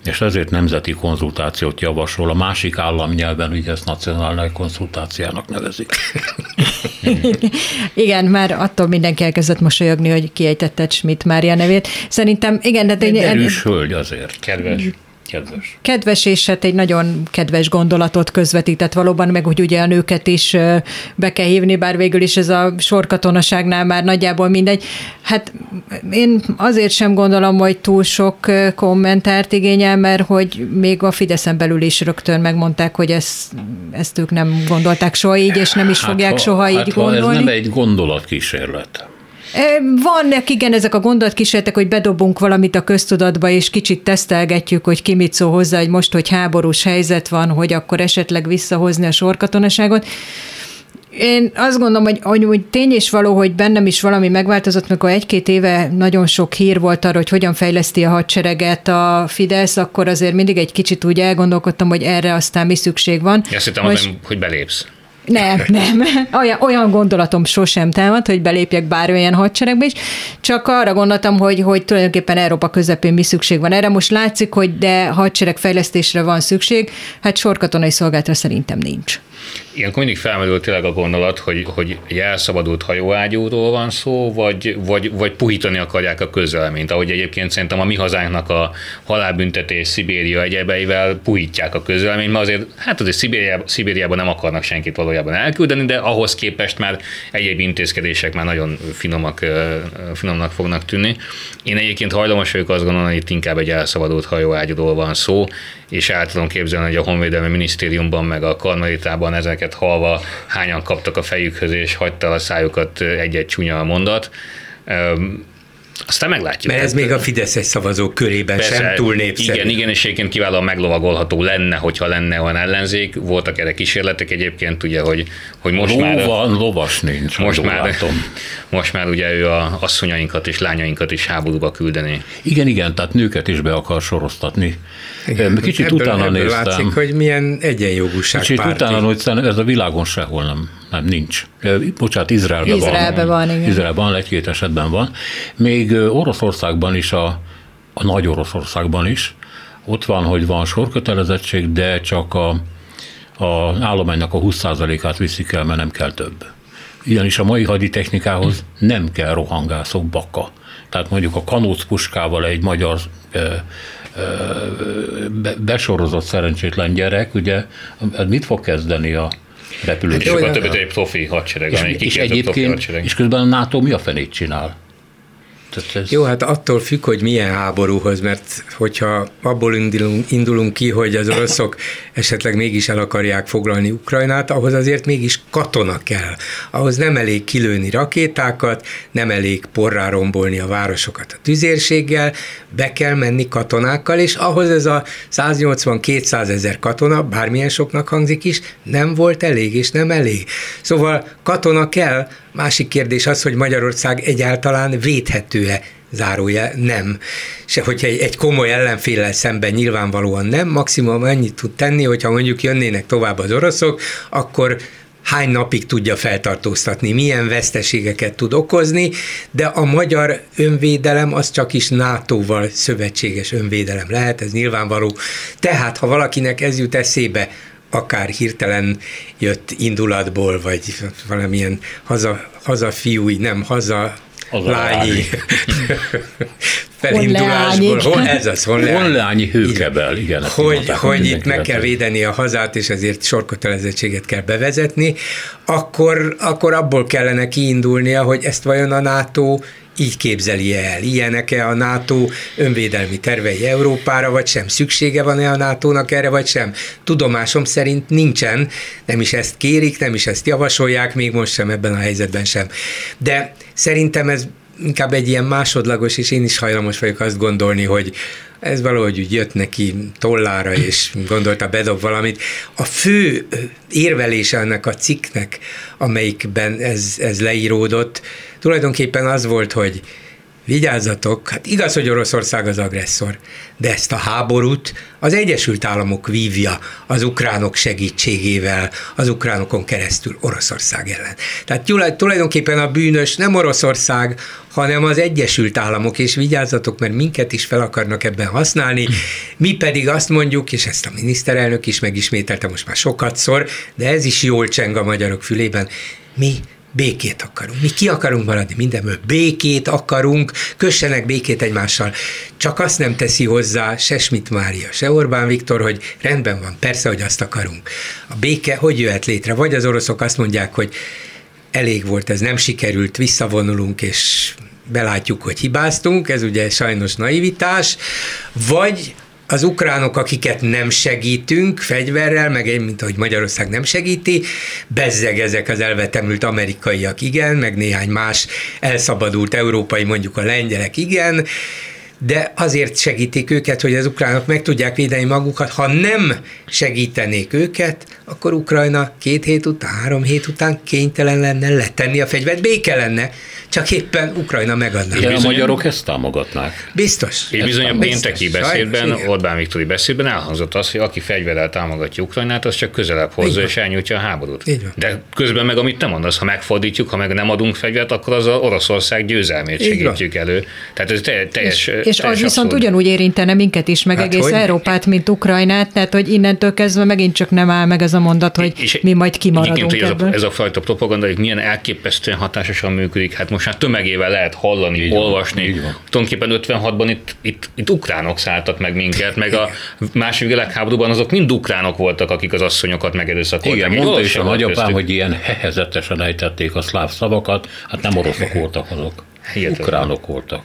és ezért nemzeti konzultációt javasol a másik államnyelven, ugye ezt nacionálnál konzultáciának nevezik. igen, már attól mindenki elkezdett mosolyogni, hogy kiejtetted Schmidt Mária nevét. Szerintem, igen, de... Egy erős hölgy azért. Kedves kedves. Kedves, és hát egy nagyon kedves gondolatot közvetített valóban, meg hogy ugye a nőket is be kell hívni, bár végül is ez a sorkatonaságnál már nagyjából mindegy. Hát én azért sem gondolom, hogy túl sok kommentárt igényel, mert hogy még a Fideszen belül is rögtön megmondták, hogy ezt, ezt ők nem gondolták soha így, és nem is hát fogják ha, soha hát így gondolni. ez nem egy gondolatkísérlet. Vannak igen ezek a gondolatkísérletek, hogy bedobunk valamit a köztudatba, és kicsit tesztelgetjük, hogy ki mit szól hozzá, hogy most, hogy háborús helyzet van, hogy akkor esetleg visszahozni a sorkatonaságot. Én azt gondolom, hogy, hogy, hogy tény és való, hogy bennem is valami megváltozott, mikor egy-két éve nagyon sok hír volt arra, hogy hogyan fejleszti a hadsereget a Fidesz, akkor azért mindig egy kicsit úgy elgondolkodtam, hogy erre aztán mi szükség van. Azt hittem, Most... hogy belépsz. Nem, nem. Olyan, olyan gondolatom sosem támad, hogy belépjek bármilyen hadseregbe is, csak arra gondoltam, hogy, hogy tulajdonképpen Európa közepén mi szükség van erre. Most látszik, hogy de hadseregfejlesztésre van szükség, hát sorkatonai szolgálatra szerintem nincs. Ilyenkor mindig felmerül tényleg a gondolat, hogy, hogy egy elszabadult hajóágyúról van szó, vagy, vagy, vagy puhítani akarják a közeleményt, ahogy egyébként szerintem a mi hazánknak a halálbüntetés Szibéria egyebeivel puhítják a közeleményt, mert azért, hát azért Szibériában, Szibériában nem akarnak senkit valójában elküldeni, de ahhoz képest már egyéb intézkedések már nagyon finomak, finomnak fognak tűnni. Én egyébként hajlamos vagyok azt gondolom, hogy itt inkább egy elszabadult hajóágyúról van szó, és el tudom képzelni, hogy a Honvédelmi Minisztériumban meg a Karmelitában ezeket halva hányan kaptak a fejükhöz, és hagyta a szájukat egy-egy csúnya mondat. Aztán meglátjuk. Mert ez még a Fideszes szavazók körében Persze, sem túl népszerű. Igen, igen, és egyébként kiválóan meglovagolható lenne, hogyha lenne olyan ellenzék. Voltak erre kísérletek egyébként, ugye, hogy, hogy most Ló már... van, lovas nincs. Most már, látom. most már ugye ő a asszonyainkat és lányainkat is háborúba küldeni. Igen, igen, tehát nőket is be akar soroztatni. Igen, Kicsit ebből, utána ebből néztem. látszik, hogy milyen egyenjogúság Kicsit párti. utána, hogy ez a világon sehol nem, nem nincs. Bocsánat, Izraelben, Izraelben van. van igen. Izraelben van, egy-két esetben van. Még Oroszországban is, a, a nagy Oroszországban is, ott van, hogy van sorkötelezettség, de csak a, a állománynak a 20%-át viszik el, mert nem kell több. ugyanis a mai haditechnikához nem kell rohangászok baka. Tehát mondjuk a kanóc puskával egy magyar besorozott szerencsétlen gyerek, ugye mit fog kezdeni a repülős? Hát, a többet egy profi hadsereg, és, és egyébként, és közben a NATO mi a fenét csinál? Tehát ez... Jó, hát attól függ, hogy milyen háborúhoz, mert hogyha abból indulunk, indulunk ki, hogy az oroszok esetleg mégis el akarják foglalni Ukrajnát, ahhoz azért mégis katona kell. Ahhoz nem elég kilőni rakétákat, nem elég porrá rombolni a városokat a tüzérséggel, be kell menni katonákkal, és ahhoz ez a 180-200 ezer katona, bármilyen soknak hangzik is, nem volt elég, és nem elég. Szóval katona kell, Másik kérdés az, hogy Magyarország egyáltalán védhető-e zárója nem. Se hogyha egy, egy komoly ellenféllel szemben nyilvánvalóan nem, maximum annyit tud tenni, hogyha mondjuk jönnének tovább az oroszok, akkor hány napig tudja feltartóztatni, milyen veszteségeket tud okozni, de a magyar önvédelem az csak is NATO-val szövetséges önvédelem lehet, ez nyilvánvaló. Tehát, ha valakinek ez jut eszébe, akár hirtelen jött indulatból, vagy valamilyen haza, hazafiúi, nem haza az lányi felindulásból. Hol, ez az. Honleányi hőkebel, igen. Hogy, hogy itt meg kell védeni a hazát, és ezért sorkötelezettséget kell bevezetni, akkor, akkor abból kellene kiindulnia, hogy ezt vajon a NATO így képzeli el? Ilyenek-e a NATO önvédelmi tervei Európára, vagy sem? Szüksége van-e a NATO-nak erre, vagy sem? Tudomásom szerint nincsen, nem is ezt kérik, nem is ezt javasolják, még most sem ebben a helyzetben sem. De szerintem ez inkább egy ilyen másodlagos, és én is hajlamos vagyok azt gondolni, hogy ez valahogy úgy jött neki tollára, és gondolta, bedob valamit. A fő érvelése ennek a cikknek, amelyikben ez, ez leíródott, tulajdonképpen az volt, hogy vigyázzatok, hát igaz, hogy Oroszország az agresszor, de ezt a háborút az Egyesült Államok vívja az ukránok segítségével, az ukránokon keresztül Oroszország ellen. Tehát tulajdonképpen a bűnös nem Oroszország, hanem az Egyesült Államok, és vigyázzatok, mert minket is fel akarnak ebben használni, mi pedig azt mondjuk, és ezt a miniszterelnök is megismételte most már sokatszor, de ez is jól cseng a magyarok fülében, mi békét akarunk. Mi ki akarunk maradni mindenből. Békét akarunk, kössenek békét egymással. Csak azt nem teszi hozzá se Schmidt Mária, se Orbán Viktor, hogy rendben van, persze, hogy azt akarunk. A béke hogy jöhet létre? Vagy az oroszok azt mondják, hogy elég volt, ez nem sikerült, visszavonulunk, és belátjuk, hogy hibáztunk, ez ugye sajnos naivitás, vagy az ukránok, akiket nem segítünk fegyverrel, meg én, mint ahogy Magyarország nem segíti, bezzeg ezek az elvetemült amerikaiak, igen, meg néhány más elszabadult európai, mondjuk a lengyelek, igen, de azért segítik őket, hogy az ukránok meg tudják védeni magukat. Ha nem segítenék őket, akkor Ukrajna két hét után, három hét után kénytelen lenne letenni a fegyvert, béke lenne csak éppen Ukrajna megadná. De a magyarok ezt támogatnák. Biztos. És bizony a pénteki beszédben, Sajnos, Orbán Viktori beszédben elhangzott az, hogy aki fegyverrel támogatja Ukrajnát, az csak közelebb hozza és elnyújtja a háborút. De közben meg, amit te mondasz, ha megfordítjuk, ha meg nem adunk fegyvert, akkor az a Oroszország győzelmét segítjük elő. Tehát ez te, teljes. És, és az viszont ugyanúgy érintene minket is, meg hát egész hogy? Európát, mint Ukrajnát, tehát hogy innentől kezdve megint csak nem áll meg ez a mondat, hogy és mi majd kimaradunk ez a, ez a fajta propaganda, hogy milyen elképesztően hatásosan működik. Hát most már tömegével lehet hallani, így olvasni. Van, Tulajdonképpen 56-ban itt, itt, itt ukránok szálltak meg minket, meg a második világháborúban azok mind ukránok voltak, akik az asszonyokat megerőszakolták. Igen, mondta is a nagyapám, hogy ilyen hehezetesen ejtették a szláv szavakat, hát nem oroszok voltak azok. Hihetetlen. Ukránok voltak.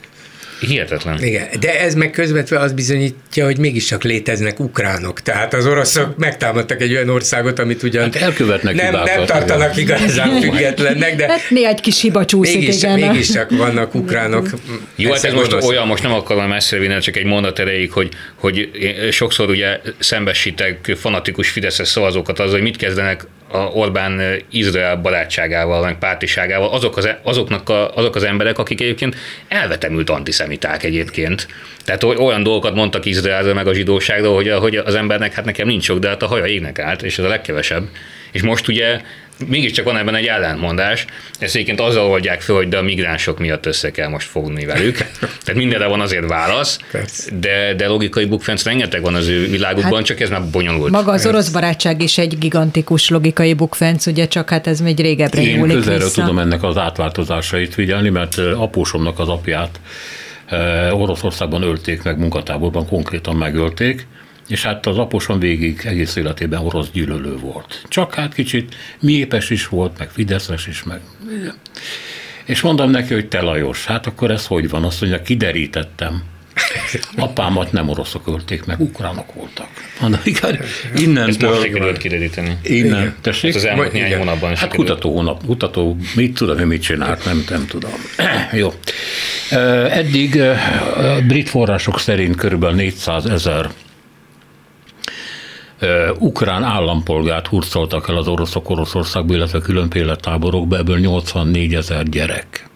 Hihetetlen. Igen, de ez meg közvetve az bizonyítja, hogy mégiscsak léteznek ukránok. Tehát az oroszok megtámadtak egy olyan országot, amit ugyan hát elkövetnek nem, nem tartanak igen. igazán függetlennek, de hát néha egy kis hiba csúszik, mégis, igen. Mégiscsak vannak ukránok. Jó, hát ez most gonosz. olyan, most nem akarom messzire vinni, csak egy mondat erejéig, hogy, hogy sokszor ugye szembesítek fanatikus Fideszes szavazókat azzal, hogy mit kezdenek a Orbán Izrael barátságával, meg pártiságával, azok az, e- azoknak a, azok az emberek, akik egyébként elvetemült antiszemiták egyébként. Tehát olyan dolgokat mondtak Izraelről meg a zsidóságról, hogy, hogy az embernek hát nekem nincs sok, de hát a haja égnek állt, és ez a legkevesebb. És most ugye mégiscsak van ebben egy ellentmondás. Ezt egyébként azzal oldják fel, hogy de a migránsok miatt össze kell most fogni velük. Tehát mindenre van azért válasz, de, de logikai bukfenc rengeteg van az ő világukban, hát, csak ez már bonyolult. Maga az orosz barátság is egy gigantikus logikai bukfenc, ugye csak hát ez még régebbre Én közelről vissza. tudom ennek az átváltozásait figyelni, mert apósomnak az apját Oroszországban ölték meg munkatáborban, konkrétan megölték, és hát az aposon végig egész életében orosz gyűlölő volt. Csak hát kicsit miépes is volt, meg fideszes is, meg... És mondom neki, hogy te Lajos, hát akkor ez hogy van? Azt mondja, kiderítettem. Apámat nem oroszok ölték meg, ukránok voltak. Mondom, igen, innentől... Ezt most sikerült kiderítenni. Innen, tessék? Ez az elmúlt néhány hónapban Hát kutató, hónap, kutató, mit tudom, hogy mit csinált, nem, nem tudom. Jó. Eddig brit források szerint körülbelül 400 ezer ukrán állampolgárt hurcoltak el az oroszok Oroszországba, illetve különféle táborokba, ebből 84 ezer gyerek.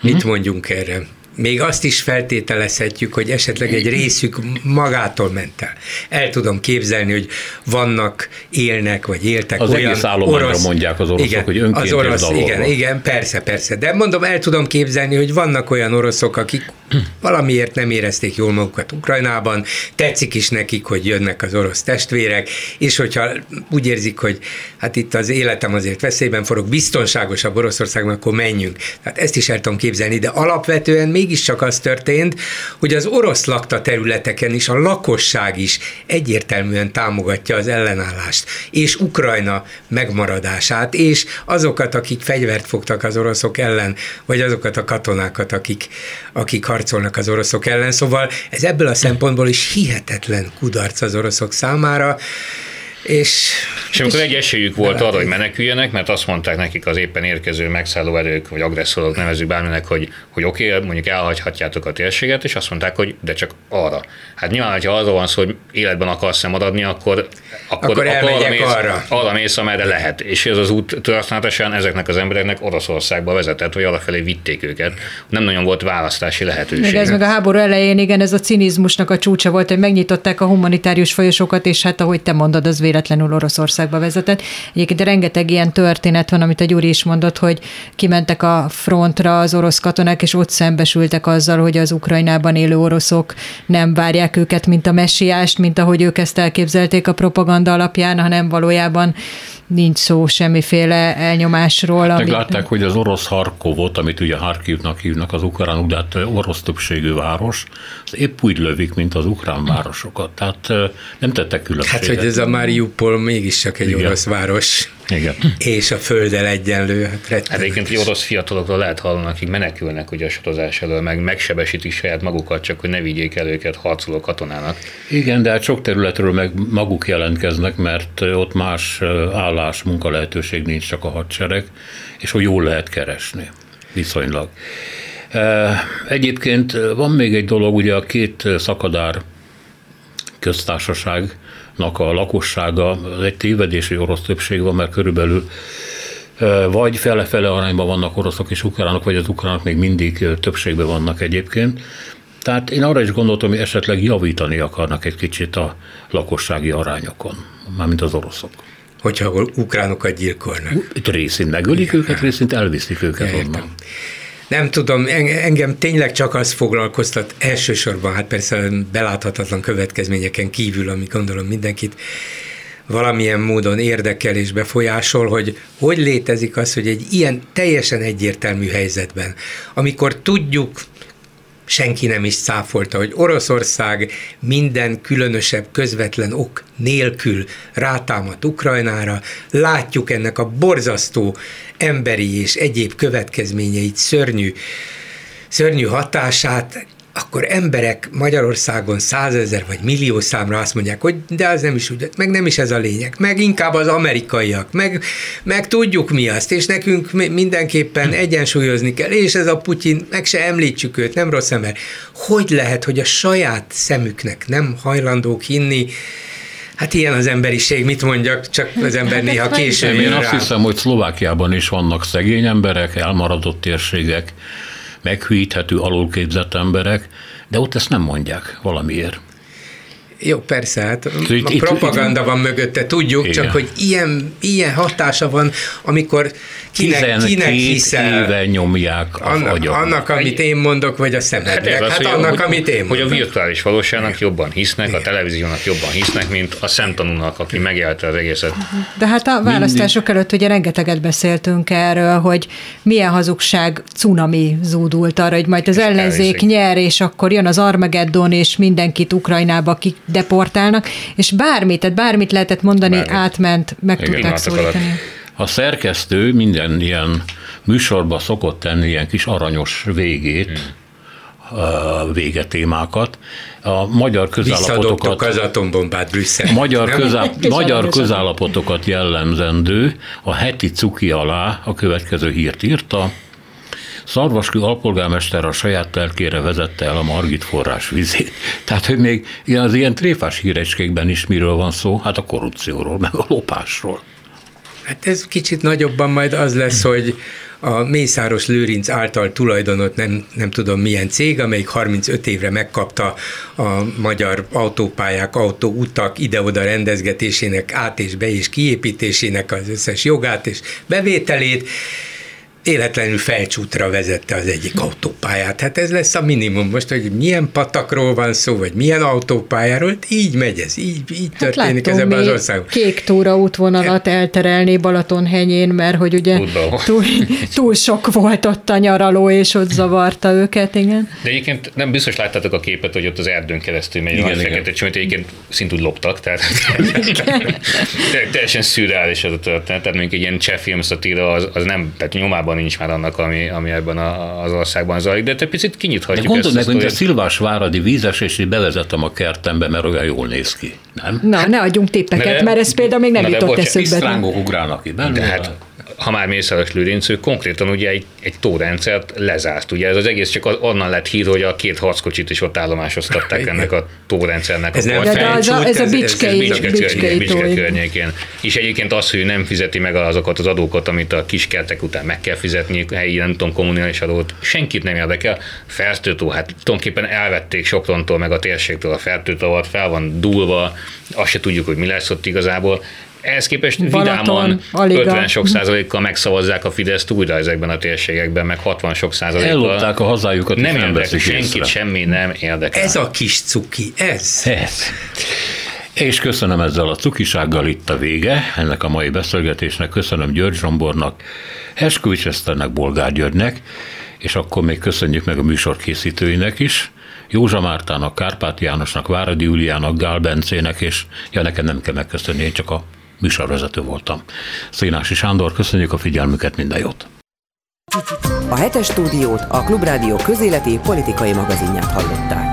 Mit mondjunk erre? még azt is feltételezhetjük, hogy esetleg egy részük magától ment el. El tudom képzelni, hogy vannak, élnek, vagy éltek az olyan egész orosz, mondják az oroszok, igen, hogy önkéntes az orosz, Igen, igen, persze, persze. De mondom, el tudom képzelni, hogy vannak olyan oroszok, akik valamiért nem érezték jól magukat Ukrajnában, tetszik is nekik, hogy jönnek az orosz testvérek, és hogyha úgy érzik, hogy hát itt az életem azért veszélyben forog, biztonságosabb Oroszországban, akkor menjünk. Tehát ezt is el tudom képzelni, de alapvetően még mégiscsak az történt, hogy az orosz lakta területeken is a lakosság is egyértelműen támogatja az ellenállást, és Ukrajna megmaradását, és azokat, akik fegyvert fogtak az oroszok ellen, vagy azokat a katonákat, akik, akik harcolnak az oroszok ellen. Szóval ez ebből a szempontból is hihetetlen kudarc az oroszok számára. És, és amikor egy esélyük volt arra, hogy meneküljenek, mert azt mondták nekik az éppen érkező megszálló erők, vagy agresszorok nevezük bárminek, hogy, hogy oké, okay, mondjuk elhagyhatjátok a térséget, és azt mondták, hogy de csak arra. Hát nyilván, ha arról van szó, hogy életben akarsz maradni, akkor, akkor, akkor, akkor arra, mész, arra. arra mész, amerre lehet. És ez az út történetesen ezeknek az embereknek Oroszországba vezetett, vagy arra felé vitték őket. Nem nagyon volt választási lehetőség. Meg ez meg a háború elején, igen, ez a cinizmusnak a csúcsa volt, hogy megnyitották a humanitárius folyosokat, és hát ahogy te mondod, az véletlenül Oroszországba vezetett. Egyébként rengeteg ilyen történet van, amit a Gyuri is mondott, hogy kimentek a frontra az orosz katonák, és ott szembesültek azzal, hogy az Ukrajnában élő oroszok nem várják őket, mint a messiást, mint ahogy ők ezt elképzelték a propaganda alapján, hanem valójában nincs szó semmiféle elnyomásról. Hát meglátták, hogy az orosz Harkovot, amit ugye Harkivnak hívnak az ukránok, de hát orosz többségű város, az épp úgy lövik, mint az ukrán városokat. Tehát nem tettek különbséget. Hát, hogy ez a Mariupol mégiscsak egy Igen. orosz város. Igen. És a földdel egyenlő. Hát, hát egyébként egy orosz fiatalokról lehet hallani, akik menekülnek ugye a sorozás elől, meg megsebesítik saját magukat, csak hogy ne vigyék el őket harcoló katonának. Igen, de hát sok területről meg maguk jelentkeznek, mert ott más állás, munka lehetőség nincs, csak a hadsereg, és hogy jól lehet keresni viszonylag. Egyébként van még egy dolog, ugye a két szakadár köztársaság a lakossága, az egy tévedés, hogy orosz többség van, mert körülbelül vagy fele-fele arányban vannak oroszok és ukránok, vagy az ukránok még mindig többségben vannak egyébként. Tehát én arra is gondoltam, hogy esetleg javítani akarnak egy kicsit a lakossági arányokon, mármint az oroszok. Hogyha ukránokat gyilkolnak. Itt részint megölik őket, részint elviszik őket Értem. onnan nem tudom, engem tényleg csak az foglalkoztat elsősorban, hát persze beláthatatlan következményeken kívül, ami gondolom mindenkit valamilyen módon érdekel és befolyásol, hogy hogy létezik az, hogy egy ilyen teljesen egyértelmű helyzetben, amikor tudjuk, senki nem is száfolta, hogy Oroszország minden különösebb közvetlen ok nélkül rátámadt Ukrajnára. Látjuk ennek a borzasztó emberi és egyéb következményeit, szörnyű, szörnyű hatását, akkor emberek Magyarországon százezer vagy millió számra azt mondják, hogy de az nem is úgy, meg nem is ez a lényeg, meg inkább az amerikaiak, meg, meg tudjuk mi azt, és nekünk mindenképpen egyensúlyozni kell, és ez a Putyin, meg se említsük őt, nem rossz ember. Hogy lehet, hogy a saját szemüknek nem hajlandók hinni, Hát ilyen az emberiség, mit mondjak, csak az ember néha később Én azt hiszem, hogy Szlovákiában is vannak szegény emberek, elmaradott térségek, meghűíthető, alulképzett emberek, de ott ezt nem mondják valamiért. Jó, persze, hát itt, a propaganda itt, van mögötte, tudjuk, igen. csak hogy ilyen, ilyen hatása van, amikor kinek, kinek hiszel. éve nyomják a annak, agyakat. annak, amit én mondok, vagy a szemednek. Hát, hát annak, hogy, amit én mondok. Hogy a virtuális valóságnak jobban hisznek, igen. a televíziónak jobban hisznek, mint a szemtanúnak, aki megélte az egészet. De hát a választások Mindig. előtt ugye rengeteget beszéltünk erről, hogy milyen hazugság cunami zúdult arra, hogy majd az és ellenzék nyer, és akkor jön az Armageddon, és mindenkit Ukrajnába deportálnak, és bármit, tehát bármit lehetett mondani, bármit. átment, meg Igen, tudták szólítani. A szerkesztő minden ilyen műsorba szokott tenni ilyen kis aranyos végét, hmm végetémákat. A magyar közállapotokat... az atombombát Brüsszel. Magyar, közá, magyar közállapotokat jellemzendő a heti cuki alá a következő hírt írta. Szarvaskő alpolgármester a saját telkére vezette el a Margit forrás vizét. Tehát, hogy még az ilyen tréfás hírecskékben is miről van szó? Hát a korrupcióról, meg a lopásról. Hát ez kicsit nagyobban majd az lesz, hogy a Mészáros Lőrinc által tulajdonot nem, nem tudom milyen cég, amelyik 35 évre megkapta a magyar autópályák, autóutak ide-oda rendezgetésének, át és be és kiépítésének az összes jogát és bevételét, életlenül felcsútra vezette az egyik autópályát. Hát ez lesz a minimum most, hogy milyen patakról van szó, vagy milyen autópályáról, így megy ez, így, így hát történik ez ebben az országban. kék túra útvonalat elterelni Balatonhenyén, mert hogy ugye túl, túl, sok volt ott a nyaraló, és ott zavarta őket, igen. De egyébként nem biztos láttátok a képet, hogy ott az erdőn keresztül megy igen, a fekete csomót, egyébként szintúgy loptak, tehát teljesen szürreális az a történet, tehát mondjuk egy ilyen cseh filmszatíra az, az nem, tehát nyomában Európában nincs már annak, ami, ami ebben a, az országban zajlik, de te picit kinyithatjuk de gondold meg, hogy a Szilvás váradi vízesését bevezettem a kertembe, mert olyan jól néz ki, nem? Na, ne adjunk tippeket, de, mert ez például még nem jutott eszükbe. Isztrángok ugrálnak ki, De hát ha már Mészáros Lőrinc, ő konkrétan ugye egy, egy tórendszert lezárt. Ugye ez az egész csak onnan lett hír, hogy a két harckocsit is ott állomásoztatták ennek a tórendszernek ez a nem de az a, ez a bicskei, ez, ez bicskei, bicskei környékén. És egyébként az, hogy nem fizeti meg azokat az adókat, amit a kiskertek után meg kell fizetni, helyi, nem tudom, kommunális adót, senkit nem érdekel. Fertőtó, hát tulajdonképpen elvették Soprontól, meg a térségtől a fertőtavat, fel van dúlva, azt se tudjuk, hogy mi lesz ott igazából ehhez képest Balaton, vidáman Aliga. 50 sok százalékkal megszavazzák a Fideszt újra ezekben a térségekben, meg 60 sok százalékkal. Ellopták a hazájukat, nem, nem érdekel, senkit észre. semmi nem érdekel. Ez a kis cuki, ez. Ez. És köszönöm ezzel a cukisággal itt a vége ennek a mai beszélgetésnek. Köszönöm György Zsombornak, Eskovics Eszternek, Bolgár Györgynek, és akkor még köszönjük meg a műsor készítőinek is. Józsa Mártának, Kárpát Jánosnak, Váradi Juliának, Gál Bencének, és ja, nekem nem kell megköszönni, én csak a műsorvezető voltam. Szénási Sándor, köszönjük a figyelmüket, minden jót! A hetes stúdiót a Klubrádió közéleti politikai magazinját hallották.